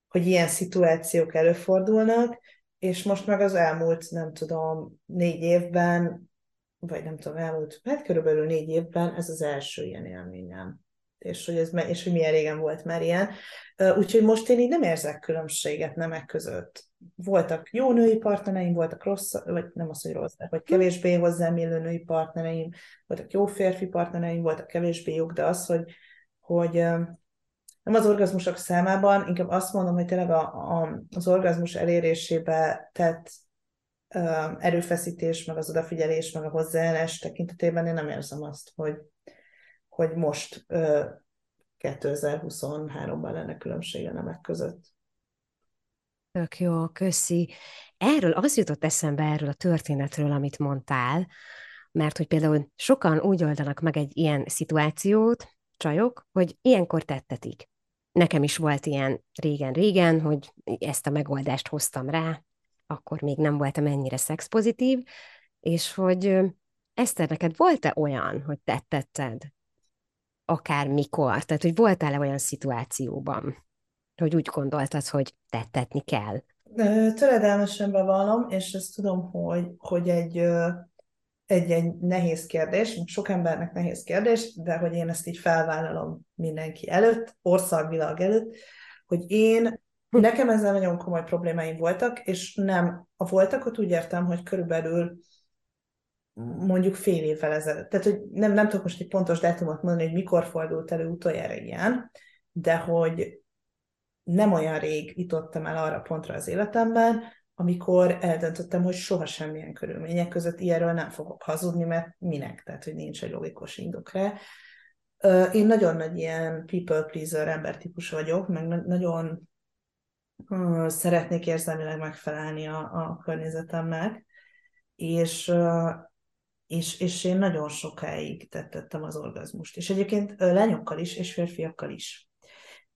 hogy ilyen szituációk előfordulnak, és most meg az elmúlt, nem tudom, négy évben, vagy nem tudom, elmúlt, hát körülbelül négy évben ez az első ilyen élményem. És hogy, ez, és hogy milyen régen volt már ilyen. Úgyhogy most én így nem érzek különbséget nemek között. Voltak jó női partnereim, voltak rossz, vagy nem az, hogy rossz, vagy kevésbé hozzám illő női partnereim, voltak jó férfi partnereim, voltak kevésbé jók, de az, hogy, hogy nem az orgazmusok számában, inkább azt mondom, hogy tényleg a, a, az orgazmus elérésébe tett erőfeszítés, meg az odafigyelés, meg a hozzáállás tekintetében én nem érzem azt, hogy, hogy most uh, 2023-ban lenne különbség a nemek között. Tök jó, köszi. Erről az jutott eszembe erről a történetről, amit mondtál, mert hogy például sokan úgy oldanak meg egy ilyen szituációt, csajok, hogy ilyenkor tettetik. Nekem is volt ilyen régen-régen, hogy ezt a megoldást hoztam rá, akkor még nem voltam ennyire szexpozitív, és hogy Eszter, neked volt-e olyan, hogy tettetted akár mikor? Tehát, hogy voltál-e olyan szituációban, hogy úgy gondoltad, hogy tettetni kell? Töredelmesen bevallom, és ezt tudom, hogy, hogy egy, egy, egy nehéz kérdés, sok embernek nehéz kérdés, de hogy én ezt így felvállalom mindenki előtt, országvilág előtt, hogy én, hm. nekem ezzel nagyon komoly problémáim voltak, és nem, a voltakot úgy értem, hogy körülbelül mondjuk fél évvel ezelőtt. Tehát, hogy nem, nem tudok most egy pontos dátumot mondani, hogy mikor fordult elő utoljára ilyen, de hogy nem olyan rég jutottam el arra pontra az életemben, amikor eldöntöttem, hogy soha semmilyen körülmények között ilyenről nem fogok hazudni, mert minek, tehát hogy nincs egy logikus indok. Én nagyon nagy ilyen people pleaser embertípus vagyok, meg nagyon szeretnék érzelmileg megfelelni a, a környezetemnek, és, és, és én nagyon sokáig tettettem az orgazmust. És egyébként lányokkal is, és férfiakkal is.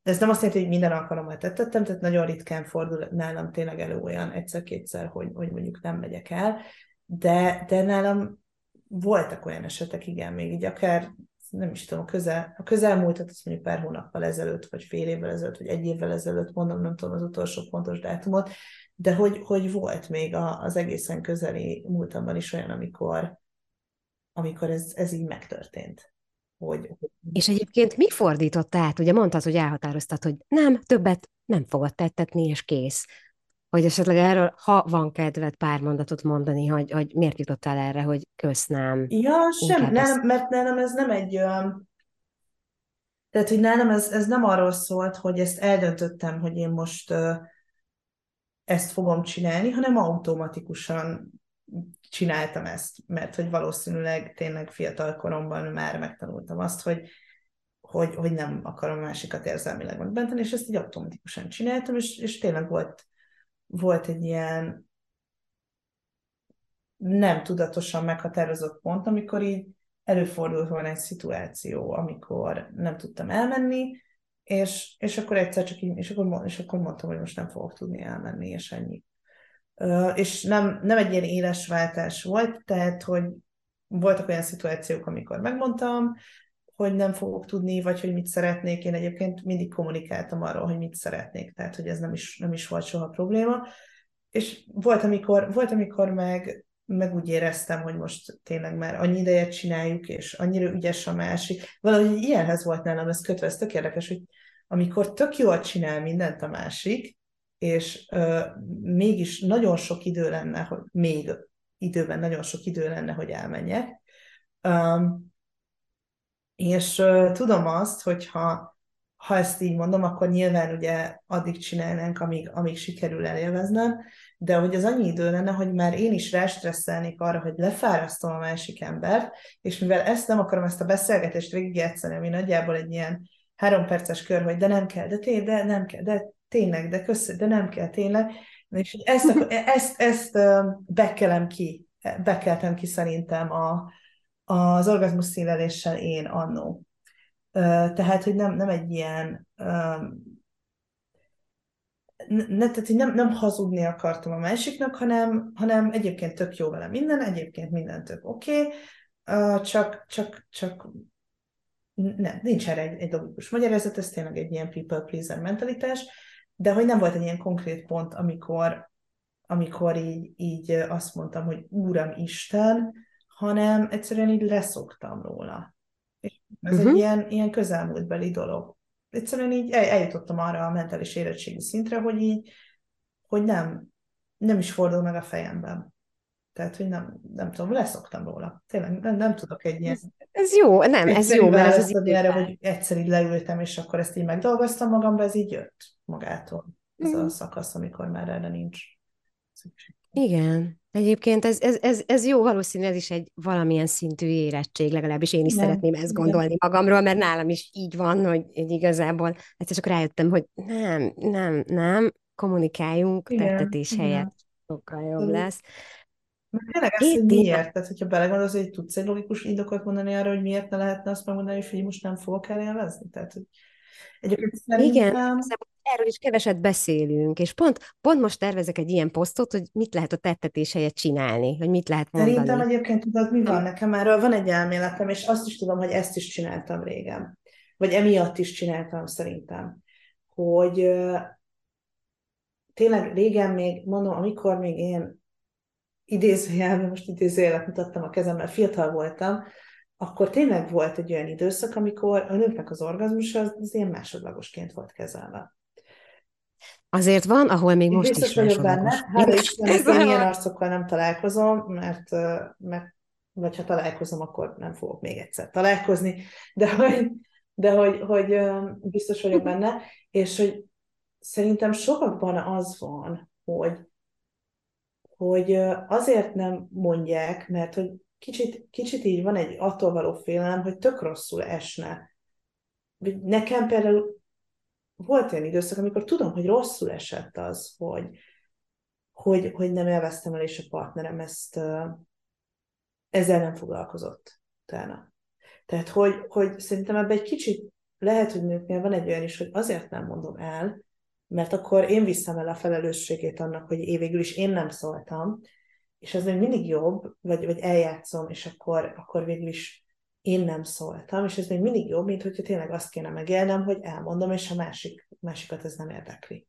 De ez nem azt jelenti, hogy minden alkalommal tettettem, tehát nagyon ritkán fordul nálam tényleg elő olyan egyszer-kétszer, hogy, hogy mondjuk nem megyek el, de, de nálam voltak olyan esetek, igen, még így akár nem is tudom, a, közel, a közelmúltat, azt mondjuk pár hónappal ezelőtt, vagy fél évvel ezelőtt, vagy egy évvel ezelőtt, mondom, nem tudom az utolsó pontos dátumot, de hogy, hogy volt még az egészen közeli múltamban is olyan, amikor, amikor ez, ez így megtörtént. Hogy, És egyébként mi fordított át? Ugye mondtad, hogy elhatároztad, hogy nem, többet nem fogod tettetni, és kész. Hogy esetleg erről, ha van kedved pár mondatot mondani, hogy, hogy miért jutottál erre, hogy köszönöm. Ja, sem, nem, mert nálam ez nem egy olyan... Tehát, hogy nálam ez, ez nem arról szólt, hogy ezt eldöntöttem, hogy én most uh, ezt fogom csinálni, hanem automatikusan csináltam ezt, mert hogy valószínűleg tényleg fiatal koromban már megtanultam azt, hogy, hogy, hogy nem akarom a másikat érzelmileg megbenteni, és ezt így automatikusan csináltam, és, és tényleg volt, volt egy ilyen nem tudatosan meghatározott pont, amikor így előfordult volna egy szituáció, amikor nem tudtam elmenni, és, és akkor egyszer csak így, és akkor, és akkor mondtam, hogy most nem fogok tudni elmenni, és ennyi és nem, nem egy ilyen éles váltás volt, tehát, hogy voltak olyan szituációk, amikor megmondtam, hogy nem fogok tudni, vagy hogy mit szeretnék. Én egyébként mindig kommunikáltam arról, hogy mit szeretnék, tehát hogy ez nem is, nem is volt soha probléma. És volt, amikor, volt, amikor meg, meg úgy éreztem, hogy most tényleg már annyi idejet csináljuk, és annyira ügyes a másik. Valahogy ilyenhez volt nálam ez kötve, ez tök érdekes, hogy amikor tök jól csinál mindent a másik, és uh, mégis nagyon sok idő lenne, hogy még időben nagyon sok idő lenne, hogy elmenjek. Um, és uh, tudom azt, hogy ha, ezt így mondom, akkor nyilván ugye addig csinálnánk, amíg, amíg sikerül elélveznem, de hogy az annyi idő lenne, hogy már én is rástresszelnék arra, hogy lefárasztom a másik embert, és mivel ezt nem akarom, ezt a beszélgetést végigjátszani, ami nagyjából egy ilyen három perces kör, hogy de nem kell, de tényleg, de nem kell, de tényleg, de köszönöm, de nem kell tényleg. És ezt, ezt, ezt bekelem ki, bekeltem ki szerintem a, az orgazmus szíleléssel én annó. Tehát, hogy nem, nem egy ilyen ne, tehát nem, nem hazudni akartam a másiknak, hanem, hanem egyébként tök jó vele minden, egyébként minden tök oké, okay, csak, csak, csak nem, nincs erre egy, egy logikus magyarázat, ez tényleg egy ilyen people pleaser mentalitás, de hogy nem volt egy ilyen konkrét pont, amikor, amikor így, így azt mondtam, hogy Úram Isten, hanem egyszerűen így leszoktam róla. És ez uh-huh. egy mhm. ilyen, ilyen közelmúltbeli dolog. Egyszerűen így el, eljutottam arra a mentális érettségi szintre, hogy így, hogy nem, nem is fordul meg a fejemben. Tehát, hogy nem, nem tudom, leszoktam róla. Tényleg nem, nem tudok egy ilyen... Ez, jó, nem, ez jó, mert ez az erre, hogy egyszer így leültem, és akkor ezt így megdolgoztam magamba, ez így jött magától. Ez mm. a szakasz, amikor már erre nincs szükség. Igen. Egyébként ez, ez, ez, ez jó, valószínű ez is egy valamilyen szintű érettség, legalábbis én is Igen. szeretném ezt gondolni Igen. magamról, mert nálam is így van, hogy, hogy igazából egyszer csak rájöttem, hogy nem, nem, nem, kommunikáljunk, Igen. tettetés Igen. helyett sokkal jobb lesz. Tényleg ez, hogy miért? Tehát, hogyha belegondolsz, hogy tudsz egy logikus indokot mondani arra, hogy miért ne lehetne azt megmondani, hogy most nem fogok elélvezni? Tehát, hogy egyébként szerintem... Igen, erről is keveset beszélünk, és pont, pont most tervezek egy ilyen posztot, hogy mit lehet a tettetés helyett csinálni, hogy mit lehet mondani. Szerintem egyébként tudod, mi van nekem erről? Van egy elméletem, és azt is tudom, hogy ezt is csináltam régen. Vagy emiatt is csináltam szerintem. Hogy tényleg régen még, mondom, amikor még én idézőjelben, most idézőjelet mutattam a kezemmel, fiatal voltam, akkor tényleg volt egy olyan időszak, amikor a nőknek az orgazmus az, az ilyen másodlagosként volt kezelve. Azért van, ahol még most Biztos is vagyok benne. Hát én ilyen arcokkal nem találkozom, mert, mert vagy ha találkozom, akkor nem fogok még egyszer találkozni, de hogy, de hogy, hogy biztos vagyok benne, és hogy szerintem sokakban az van, hogy hogy azért nem mondják, mert hogy kicsit, kicsit így van egy attól való félelem, hogy tök rosszul esne. Nekem például volt olyan időszak, amikor tudom, hogy rosszul esett az, hogy, hogy, hogy nem elvesztem el, és a partnerem ezt ezzel nem foglalkozott utána. Tehát, hogy, hogy szerintem ebben egy kicsit lehet, hogy nőknél van egy olyan is, hogy azért nem mondom el, mert akkor én viszem el a felelősségét annak, hogy én végül is én nem szóltam, és ez még mindig jobb, vagy, vagy eljátszom, és akkor, akkor végül is én nem szóltam, és ez még mindig jobb, mint hogyha tényleg azt kéne megélnem, hogy elmondom, és a másik, másikat ez nem érdekli.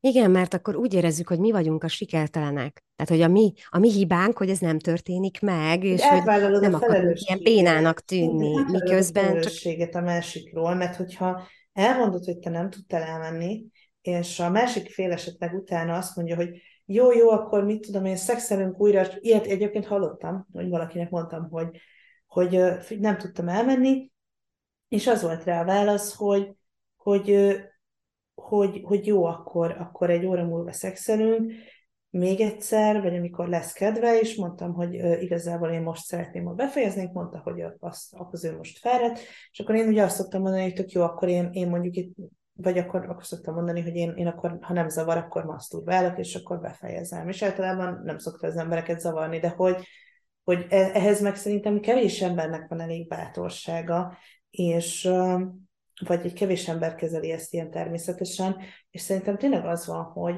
Igen, mert akkor úgy érezzük, hogy mi vagyunk a sikertelenek. Tehát, hogy a mi, a mi hibánk, hogy ez nem történik meg, és hogy nem akarunk ilyen bénának tűnni, miközben csak... a másikról, mert hogyha elmondod, hogy te nem tudtál elmenni, és a másik fél esetleg utána azt mondja, hogy jó, jó, akkor mit tudom én, szexelünk újra, ilyet egyébként hallottam, hogy valakinek mondtam, hogy, hogy nem tudtam elmenni, és az volt rá a válasz, hogy, hogy, hogy, hogy jó, akkor, akkor egy óra múlva szexelünk, még egyszer, vagy amikor lesz kedve, és mondtam, hogy igazából én most szeretném, ha befejeznénk, mondta, hogy azt, az ő most felett, és akkor én ugye azt szoktam mondani, hogy tök jó, akkor én, én mondjuk itt, vagy akkor, akkor szoktam mondani, hogy én, én akkor, ha nem zavar, akkor masturbálok, és akkor befejezem. És általában nem szokta az embereket zavarni, de hogy, hogy e, ehhez meg szerintem kevés embernek van elég bátorsága, és vagy egy kevés ember kezeli ezt ilyen természetesen, és szerintem tényleg az van, hogy,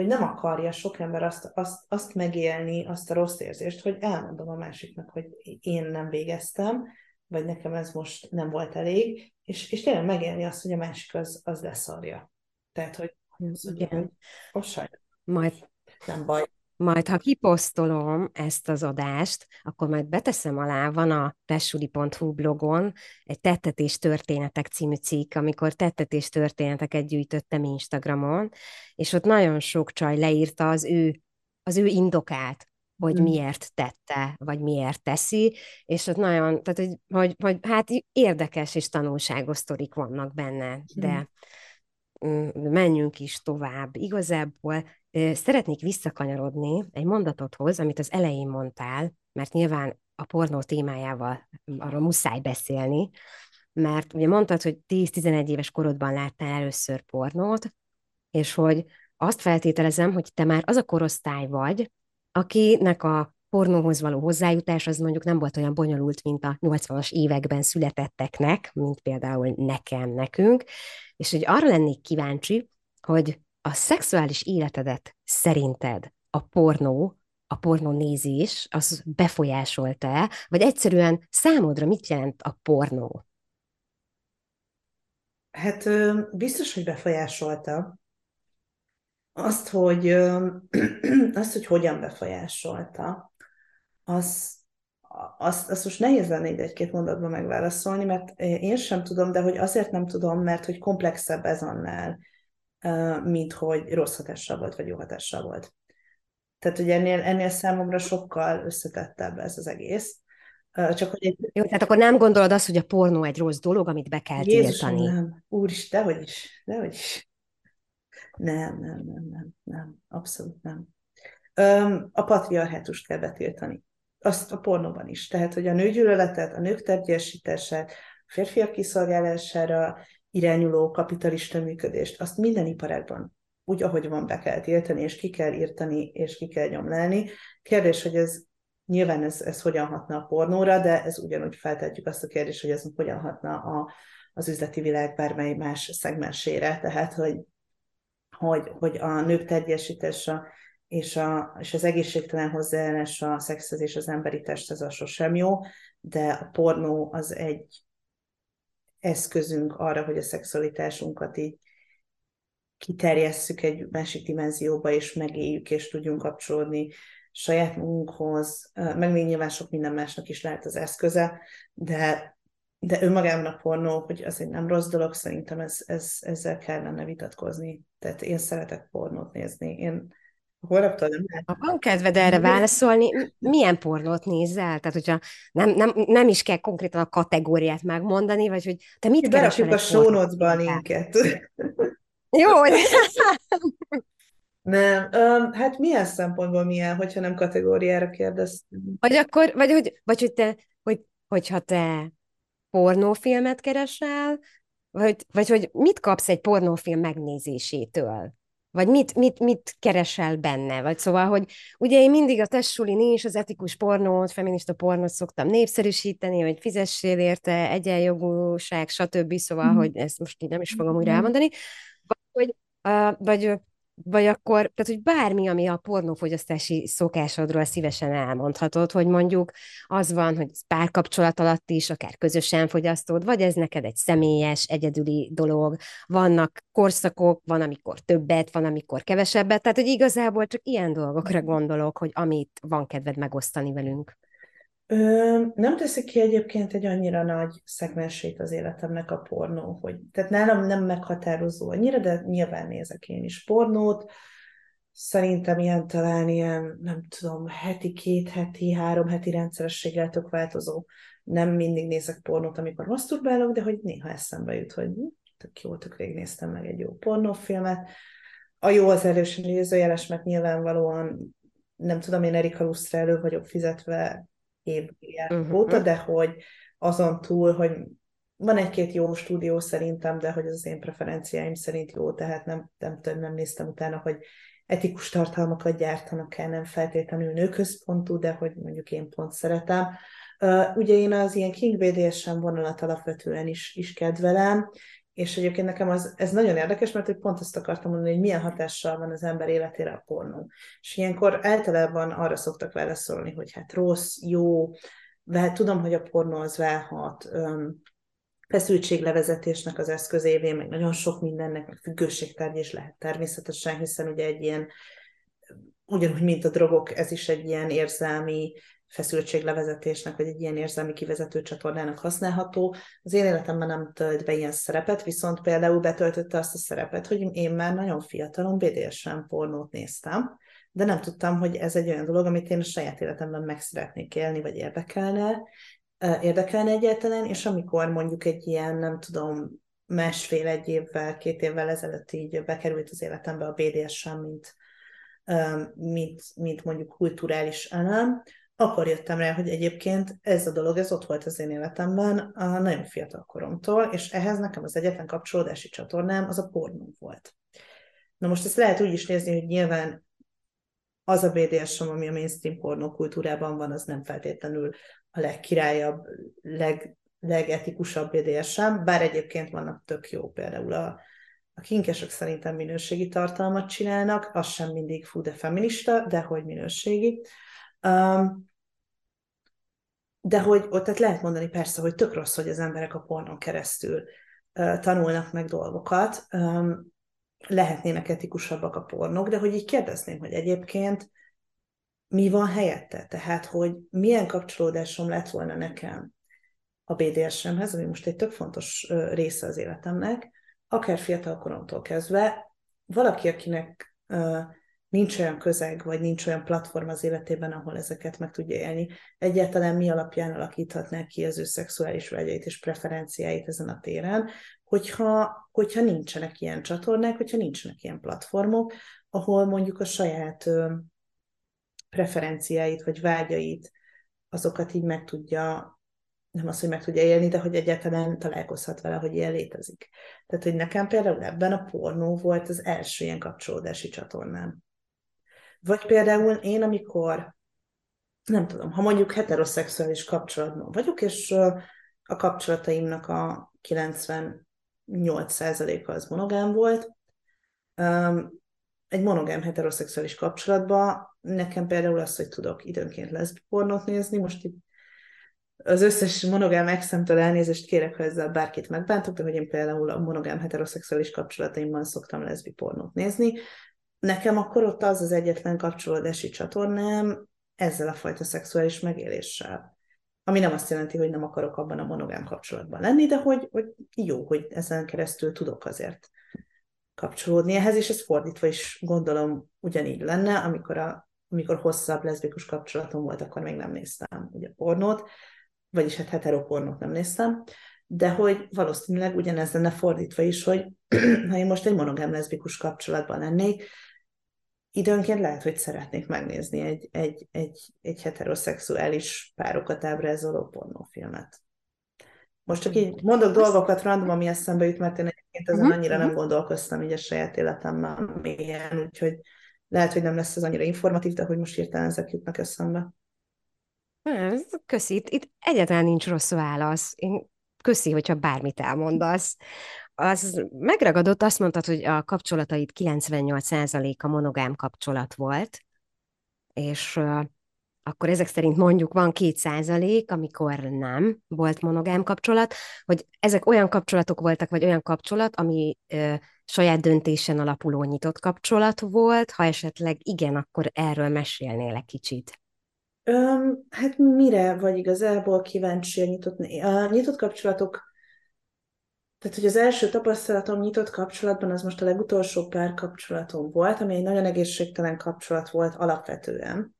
hogy nem akarja sok ember azt, azt, azt megélni, azt a rossz érzést, hogy elmondom a másiknak, hogy én nem végeztem, vagy nekem ez most nem volt elég, és, és tényleg megélni azt, hogy a másik az, az leszarja. Tehát, hogy az, igen. Hogy, majd nem baj. Majd, ha kiposztolom ezt az adást, akkor majd beteszem alá, van a tessuli.hu blogon egy tettetés történetek című cikk, amikor tettetés történeteket gyűjtöttem Instagramon, és ott nagyon sok csaj leírta az ő, az ő indokát, hogy hmm. miért tette, vagy miért teszi, és ott nagyon, tehát hogy, hogy, hogy hát érdekes és tanulságos sztorik vannak benne, de hmm. Menjünk is tovább. Igazából Szeretnék visszakanyarodni egy mondatothoz, amit az elején mondtál, mert nyilván a pornó témájával arról muszáj beszélni, mert ugye mondtad, hogy 10-11 éves korodban láttál először pornót, és hogy azt feltételezem, hogy te már az a korosztály vagy, akinek a pornóhoz való hozzájutás az mondjuk nem volt olyan bonyolult, mint a 80-as években születetteknek, mint például nekem, nekünk, és hogy arra lennék kíváncsi, hogy a szexuális életedet szerinted a pornó, a pornó nézés, az befolyásolta-e, vagy egyszerűen számodra mit jelent a pornó? Hát biztos, hogy befolyásolta. Azt, hogy, azt, hogy hogyan befolyásolta, az, azt, azt most nehéz lenne így egy-két mondatban megválaszolni, mert én sem tudom, de hogy azért nem tudom, mert hogy komplexebb ez annál, mint hogy rossz hatással volt, vagy jó hatással volt. Tehát, hogy ennél, ennél számomra sokkal összetettebb ez az egész. Csak hogy egy... Jó, tehát akkor nem gondolod azt, hogy a pornó egy rossz dolog, amit be kell Jézusom, tiltani? nem. Úris, dehogy is, dehogy is. Nem, nem, nem, nem, nem, abszolút nem. Öm, a patriarhátust kell betiltani. Azt a pornóban is. Tehát, hogy a nőgyűlöletet, a nők tergyesítését, a férfiak kiszolgálására irányuló kapitalista működést, azt minden iparágban úgy, ahogy van, be kell tiltani, és ki kell írtani, és ki kell nyomlálni. Kérdés, hogy ez nyilván ez, ez hogyan hatna a pornóra, de ez ugyanúgy feltetjük azt a kérdést, hogy ez hogyan hatna a, az üzleti világ bármely más szegmensére. Tehát, hogy, hogy, hogy a nők terjesítése és, a, és az egészségtelen hozzáállás a szexhez és az emberi testhez az sosem jó, de a pornó az egy eszközünk arra, hogy a szexualitásunkat így kiterjesszük egy másik dimenzióba, és megéljük, és tudjunk kapcsolódni saját magunkhoz, meg még nyilván sok minden másnak is lehet az eszköze, de, de önmagában a pornó, hogy az egy nem rossz dolog, szerintem ez, ez, ezzel kellene vitatkozni. Tehát én szeretek pornót nézni. Én holnaptól nem lehet. Van kedved erre válaszolni, milyen pornót nézel? Tehát, hogyha nem, nem, nem is kell konkrétan a kategóriát megmondani, vagy hogy te mit keresel a show notes a linket. Jó. Nem, um, hát milyen szempontból milyen, hogyha nem kategóriára kérdeztem? Vagy akkor, vagy hogy, vagy hogy te, hogy, hogyha te pornófilmet keresel, vagy, vagy hogy mit kapsz egy pornófilm megnézésétől? Vagy mit, mit, mit keresel benne? Vagy szóval, hogy ugye én mindig a testsulin is az etikus pornót, feminista pornót szoktam népszerűsíteni, hogy fizessél érte, egyenjogúság, stb. Szóval, mm. hogy ezt most így nem is fogom újra elmondani. Vagy, hogy, uh, vagy vagy akkor, tehát hogy bármi, ami a pornófogyasztási szokásodról szívesen elmondhatod, hogy mondjuk az van, hogy párkapcsolat alatt is, akár közösen fogyasztod, vagy ez neked egy személyes, egyedüli dolog, vannak korszakok, van, amikor többet, van, amikor kevesebbet, tehát hogy igazából csak ilyen dolgokra gondolok, hogy amit van kedved megosztani velünk. Ö, nem teszik ki egyébként egy annyira nagy szegmensét az életemnek a pornó, hogy tehát nálam nem meghatározó annyira, de nyilván nézek én is pornót. Szerintem ilyen talán ilyen, nem tudom, heti, két heti, három heti rendszerességgel tök változó. Nem mindig nézek pornót, amikor masturbálok, de hogy néha eszembe jut, hogy hm, tök jó, tök rég néztem meg egy jó pornófilmet. A jó az erősen idézőjeles, mert nyilvánvalóan nem tudom, én Erika Lustra elő vagyok fizetve év uh-huh. óta, de hogy azon túl, hogy van egy-két jó stúdió szerintem, de hogy az az én preferenciáim szerint jó, tehát nem, nem, nem néztem utána, hogy etikus tartalmakat gyártanak el, nem feltétlenül nőközpontú, de hogy mondjuk én pont szeretem. Uh, ugye én az ilyen King BDSM vonalat alapvetően is, is kedvelem, és egyébként nekem az, ez nagyon érdekes, mert hogy pont ezt akartam mondani, hogy milyen hatással van az ember életére a pornó. És ilyenkor általában arra szoktak válaszolni, hogy hát rossz, jó, hát tudom, hogy a pornó az válhat öm, feszültséglevezetésnek az eszközévé, meg nagyon sok mindennek, meg függőségtárgy is lehet természetesen, hiszen ugye egy ilyen, ugyanúgy, mint a drogok, ez is egy ilyen érzelmi feszültséglevezetésnek, vagy egy ilyen érzelmi kivezető csatornának használható. Az én életemben nem tölt be ilyen szerepet, viszont például betöltötte azt a szerepet, hogy én már nagyon fiatalon BDSM pornót néztem, de nem tudtam, hogy ez egy olyan dolog, amit én a saját életemben meg szeretnék élni, vagy érdekelne, érdekelne egyáltalán, és amikor mondjuk egy ilyen, nem tudom, másfél-egy évvel, két évvel ezelőtt így bekerült az életembe a BDSM, mint, mint, mint mondjuk kulturális elem, akkor jöttem rá, hogy egyébként ez a dolog, ez ott volt az én életemben a nagyon fiatal koromtól, és ehhez nekem az egyetlen kapcsolódási csatornám az a pornó volt. Na most ezt lehet úgy is nézni, hogy nyilván az a BDSM, ami a mainstream pornó kultúrában van, az nem feltétlenül a legkirályabb, leg, legetikusabb BDSM, bár egyébként vannak tök jó, például a, a kinkesek szerintem minőségi tartalmat csinálnak, az sem mindig fú, de feminista, de hogy minőségi. Um, de hogy ott tehát lehet mondani persze, hogy tök rossz, hogy az emberek a pornon keresztül tanulnak meg dolgokat, lehetnének etikusabbak a pornok, de hogy így kérdezném, hogy egyébként mi van helyette? Tehát, hogy milyen kapcsolódásom lett volna nekem a BDSM-hez, ami most egy tök fontos része az életemnek, akár fiatal koromtól kezdve, valaki, akinek nincs olyan közeg, vagy nincs olyan platform az életében, ahol ezeket meg tudja élni, egyáltalán mi alapján alakíthatná ki az ő szexuális vágyait és preferenciáit ezen a téren, hogyha, hogyha nincsenek ilyen csatornák, hogyha nincsenek ilyen platformok, ahol mondjuk a saját preferenciáit vagy vágyait, azokat így meg tudja, nem az, hogy meg tudja élni, de hogy egyáltalán találkozhat vele, hogy ilyen létezik. Tehát, hogy nekem például ebben a pornó volt az első ilyen kapcsolódási csatornám. Vagy például én, amikor, nem tudom, ha mondjuk heteroszexuális kapcsolatban vagyok, és a kapcsolataimnak a 98%-a az monogám volt, egy monogám heteroszexuális kapcsolatban nekem például az, hogy tudok időnként leszbi pornót nézni, most itt az összes monogám exemtől elnézést kérek, ha ezzel bárkit megbántok, de hogy én például a monogám heteroszexuális kapcsolataimban szoktam leszbi pornót nézni. Nekem akkor ott az az egyetlen kapcsolódási csatornám ezzel a fajta szexuális megéléssel. Ami nem azt jelenti, hogy nem akarok abban a monogám kapcsolatban lenni, de hogy, hogy jó, hogy ezen keresztül tudok azért kapcsolódni ehhez, és ez fordítva is gondolom ugyanígy lenne, amikor, a, amikor hosszabb leszbikus kapcsolatom volt, akkor még nem néztem ugye pornót, vagyis hát heteropornót nem néztem, de hogy valószínűleg ugyanez lenne fordítva is, hogy ha én most egy monogám leszbikus kapcsolatban lennék, időnként lehet, hogy szeretnék megnézni egy, egy, egy, egy heteroszexuális párokat ábrázoló pornófilmet. Most csak így mondok dolgokat random, ami eszembe jut, mert én egyébként ezen uh-huh. annyira nem gondolkoztam így a saját életemben mélyen, úgyhogy lehet, hogy nem lesz ez annyira informatív, de hogy most hirtelen ezek jutnak eszembe. Köszi, itt, itt egyáltalán nincs rossz válasz. Én köszi, hogyha bármit elmondasz. Az megragadott, azt mondtad, hogy a kapcsolataid 98%-a monogám kapcsolat volt, és akkor ezek szerint mondjuk van két százalék, amikor nem volt monogám kapcsolat, hogy ezek olyan kapcsolatok voltak, vagy olyan kapcsolat, ami saját döntésen alapuló nyitott kapcsolat volt, ha esetleg igen, akkor erről mesélnél egy kicsit. Um, hát mire vagy igazából kíváncsi a nyitott, a nyitott kapcsolatok tehát, hogy az első tapasztalatom nyitott kapcsolatban, az most a legutolsó pár kapcsolatom volt, ami egy nagyon egészségtelen kapcsolat volt alapvetően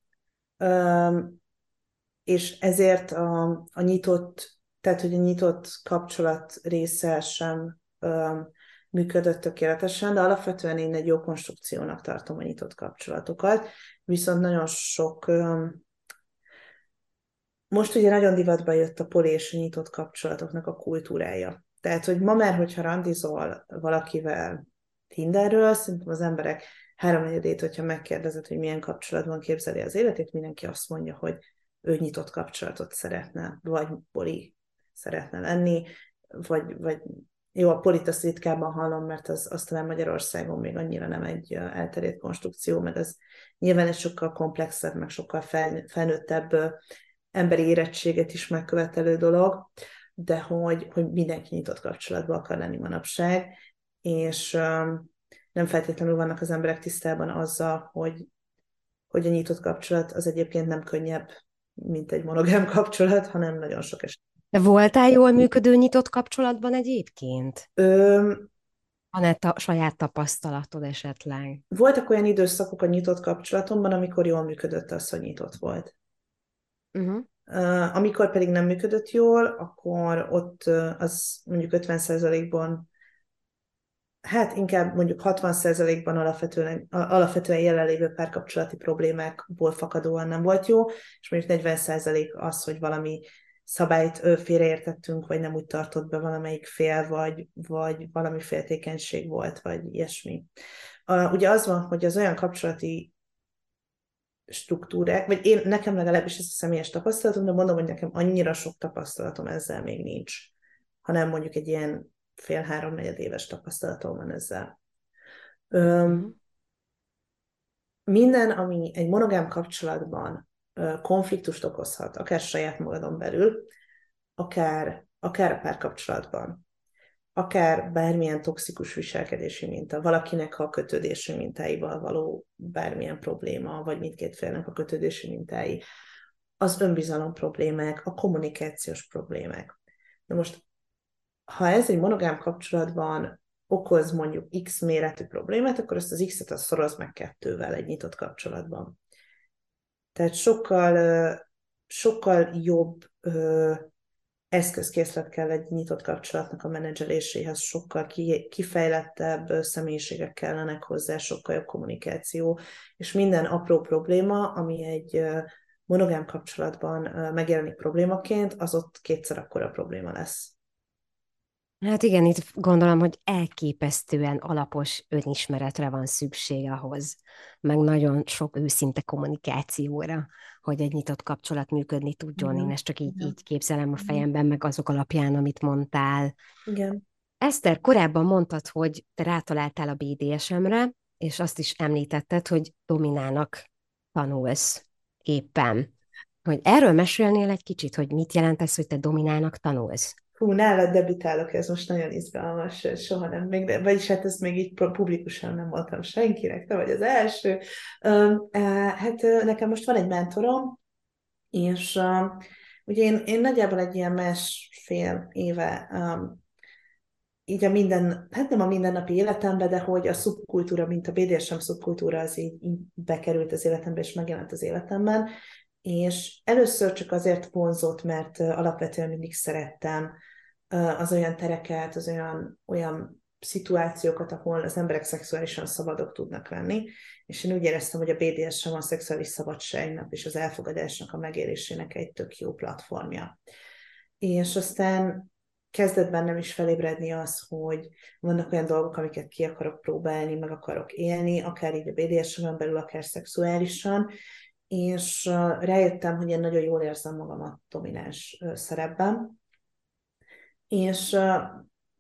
és ezért a, a nyitott, tehát hogy a nyitott kapcsolat része sem működött tökéletesen, de alapvetően én egy jó konstrukciónak tartom a nyitott kapcsolatokat, viszont nagyon sok most ugye nagyon divatba jött a poli nyitott kapcsolatoknak a kultúrája. Tehát, hogy ma már, hogyha randizol valakivel Tinderről, szerintem az emberek háromnegyedét, hogyha megkérdezed, hogy milyen kapcsolatban képzeli az életét, mindenki azt mondja, hogy ő nyitott kapcsolatot szeretne, vagy poli szeretne lenni, vagy, vagy jó, a polit azt ritkábban hallom, mert az, azt talán Magyarországon még annyira nem egy elterjedt konstrukció, meg az nyilván egy sokkal komplexebb, meg sokkal fel, felnőttebb emberi érettséget is megkövetelő dolog, de hogy, hogy mindenki nyitott kapcsolatban akar lenni manapság, és nem feltétlenül vannak az emberek tisztában azzal, hogy, hogy a nyitott kapcsolat az egyébként nem könnyebb, mint egy monogám kapcsolat, hanem nagyon sok eset. De voltál jól működő nyitott kapcsolatban egyébként? Ö, Van-e ta- saját tapasztalatod esetleg? Voltak olyan időszakok a nyitott kapcsolatomban, amikor jól működött az, hogy nyitott volt. Uh-huh. Amikor pedig nem működött jól, akkor ott az mondjuk 50%-ban hát inkább mondjuk 60%-ban alapvetően, alapvetően jelenlévő párkapcsolati problémákból fakadóan nem volt jó, és mondjuk 40% az, hogy valami szabályt félreértettünk, vagy nem úgy tartott be valamelyik fél, vagy, vagy valami féltékenység volt, vagy ilyesmi. Ugye az van, hogy az olyan kapcsolati struktúrák, vagy én, nekem legalábbis ez a személyes tapasztalatom, de mondom, hogy nekem annyira sok tapasztalatom ezzel még nincs, hanem mondjuk egy ilyen fél-háromnegyed éves tapasztalatom van ezzel. Öm, minden, ami egy monogám kapcsolatban konfliktust okozhat, akár saját magadon belül, akár, akár a párkapcsolatban, akár bármilyen toxikus viselkedési minta, valakinek a kötődési mintáival való bármilyen probléma, vagy mindkét félnek a kötődési mintái, az önbizalom problémák, a kommunikációs problémák. Na most, ha ez egy monogám kapcsolatban okoz mondjuk X méretű problémát, akkor ezt az X-et az szoroz meg kettővel egy nyitott kapcsolatban. Tehát sokkal, sokkal jobb eszközkészlet kell egy nyitott kapcsolatnak a menedzseléséhez, sokkal kifejlettebb személyiségek kellenek hozzá, sokkal jobb kommunikáció, és minden apró probléma, ami egy monogám kapcsolatban megjelenik problémaként, az ott kétszer akkora probléma lesz. Hát igen, itt gondolom, hogy elképesztően alapos önismeretre van szükség ahhoz, meg nagyon sok őszinte kommunikációra, hogy egy nyitott kapcsolat működni tudjon. Igen. Én ezt csak így, igen. így képzelem a fejemben, meg azok alapján, amit mondtál. Igen. Eszter, korábban mondtad, hogy te rátaláltál a BDSM-re, és azt is említetted, hogy Dominának tanulsz éppen. Hogy erről mesélnél egy kicsit, hogy mit jelent ez, hogy te Dominának tanulsz? Hú, nálad debütálok, ez most nagyon izgalmas, soha nem, még, vagyis hát ezt még így publikusan nem mondtam senkinek, te vagy az első. Uh, hát nekem most van egy mentorom, és ugye én, én nagyjából egy ilyen másfél éve így a minden, hát nem a mindennapi életembe, de hogy a szubkultúra, mint a BDSM szubkultúra, az így, így bekerült az életembe, és megjelent az életemben, és először csak azért vonzott, mert alapvetően mindig szerettem az olyan tereket, az olyan, olyan szituációkat, ahol az emberek szexuálisan szabadok tudnak lenni, és én úgy éreztem, hogy a BDSM a szexuális szabadságnak és az elfogadásnak a megélésének egy tök jó platformja. És aztán kezdett bennem is felébredni az, hogy vannak olyan dolgok, amiket ki akarok próbálni, meg akarok élni, akár így a BDSM-en belül, akár szexuálisan, és rájöttem, hogy én nagyon jól érzem magamat domináns szerepben, és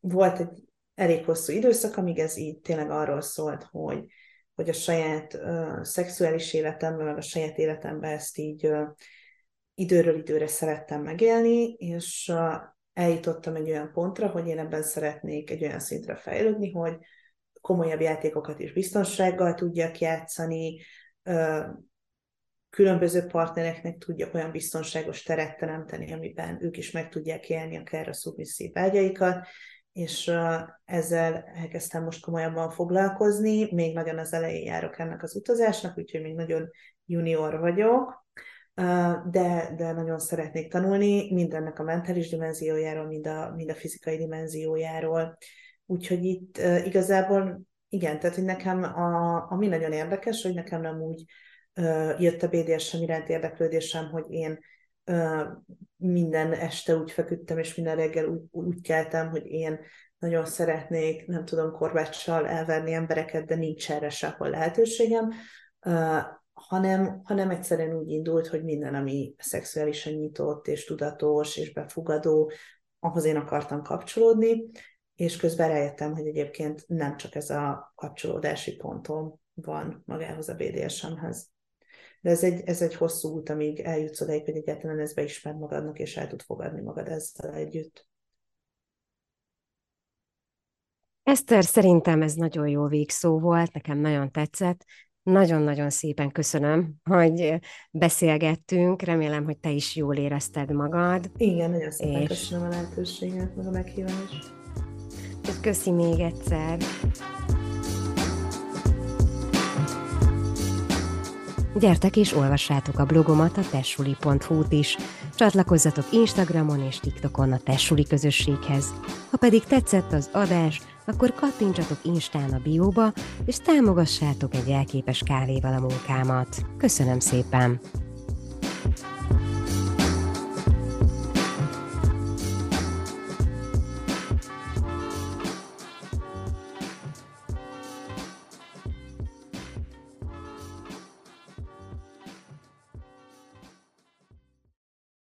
volt egy elég hosszú időszak, amíg ez így tényleg arról szólt, hogy, hogy a saját szexuális életemben, meg a saját életemben ezt így időről időre szerettem megélni, és eljutottam egy olyan pontra, hogy én ebben szeretnék egy olyan szintre fejlődni, hogy komolyabb játékokat is biztonsággal tudjak játszani, különböző partnereknek tudjak olyan biztonságos teret teremteni, amiben ők is meg tudják élni akár a szubmisszív vágyaikat, és ezzel elkezdtem most komolyabban foglalkozni, még nagyon az elején járok ennek az utazásnak, úgyhogy még nagyon junior vagyok, de, de nagyon szeretnék tanulni mindennek a mentális dimenziójáról, mind a, mind a fizikai dimenziójáról. Úgyhogy itt igazából igen, tehát hogy nekem a, ami nagyon érdekes, hogy nekem nem úgy jött a BDSM iránt érdeklődésem, hogy én minden este úgy feküdtem, és minden reggel úgy, úgy keltem, hogy én nagyon szeretnék, nem tudom, korbáccsal elverni embereket, de nincs erre sehol lehetőségem, hanem, hanem egyszerűen úgy indult, hogy minden, ami szexuálisan nyitott, és tudatos, és befogadó, ahhoz én akartam kapcsolódni, és közben rájöttem, hogy egyébként nem csak ez a kapcsolódási pontom van magához a BDSM-hez. De ez egy, ez egy hosszú út, amíg eljutsz odaig, hogy egyáltalán ezt beismerd magadnak, és el tud fogadni magad ezzel együtt. Eszter, szerintem ez nagyon jó végszó volt, nekem nagyon tetszett. Nagyon-nagyon szépen köszönöm, hogy beszélgettünk. Remélem, hogy te is jól érezted magad. Igen, nagyon szépen és... köszönöm a lehetőséget, meg a meghívást. Köszi még egyszer. Gyertek és olvassátok a blogomat, a tessuli.hu-t is. Csatlakozzatok Instagramon és TikTokon a Tessuli közösséghez. Ha pedig tetszett az adás, akkor kattintsatok Instán a bióba, és támogassátok egy elképes kávéval a munkámat. Köszönöm szépen!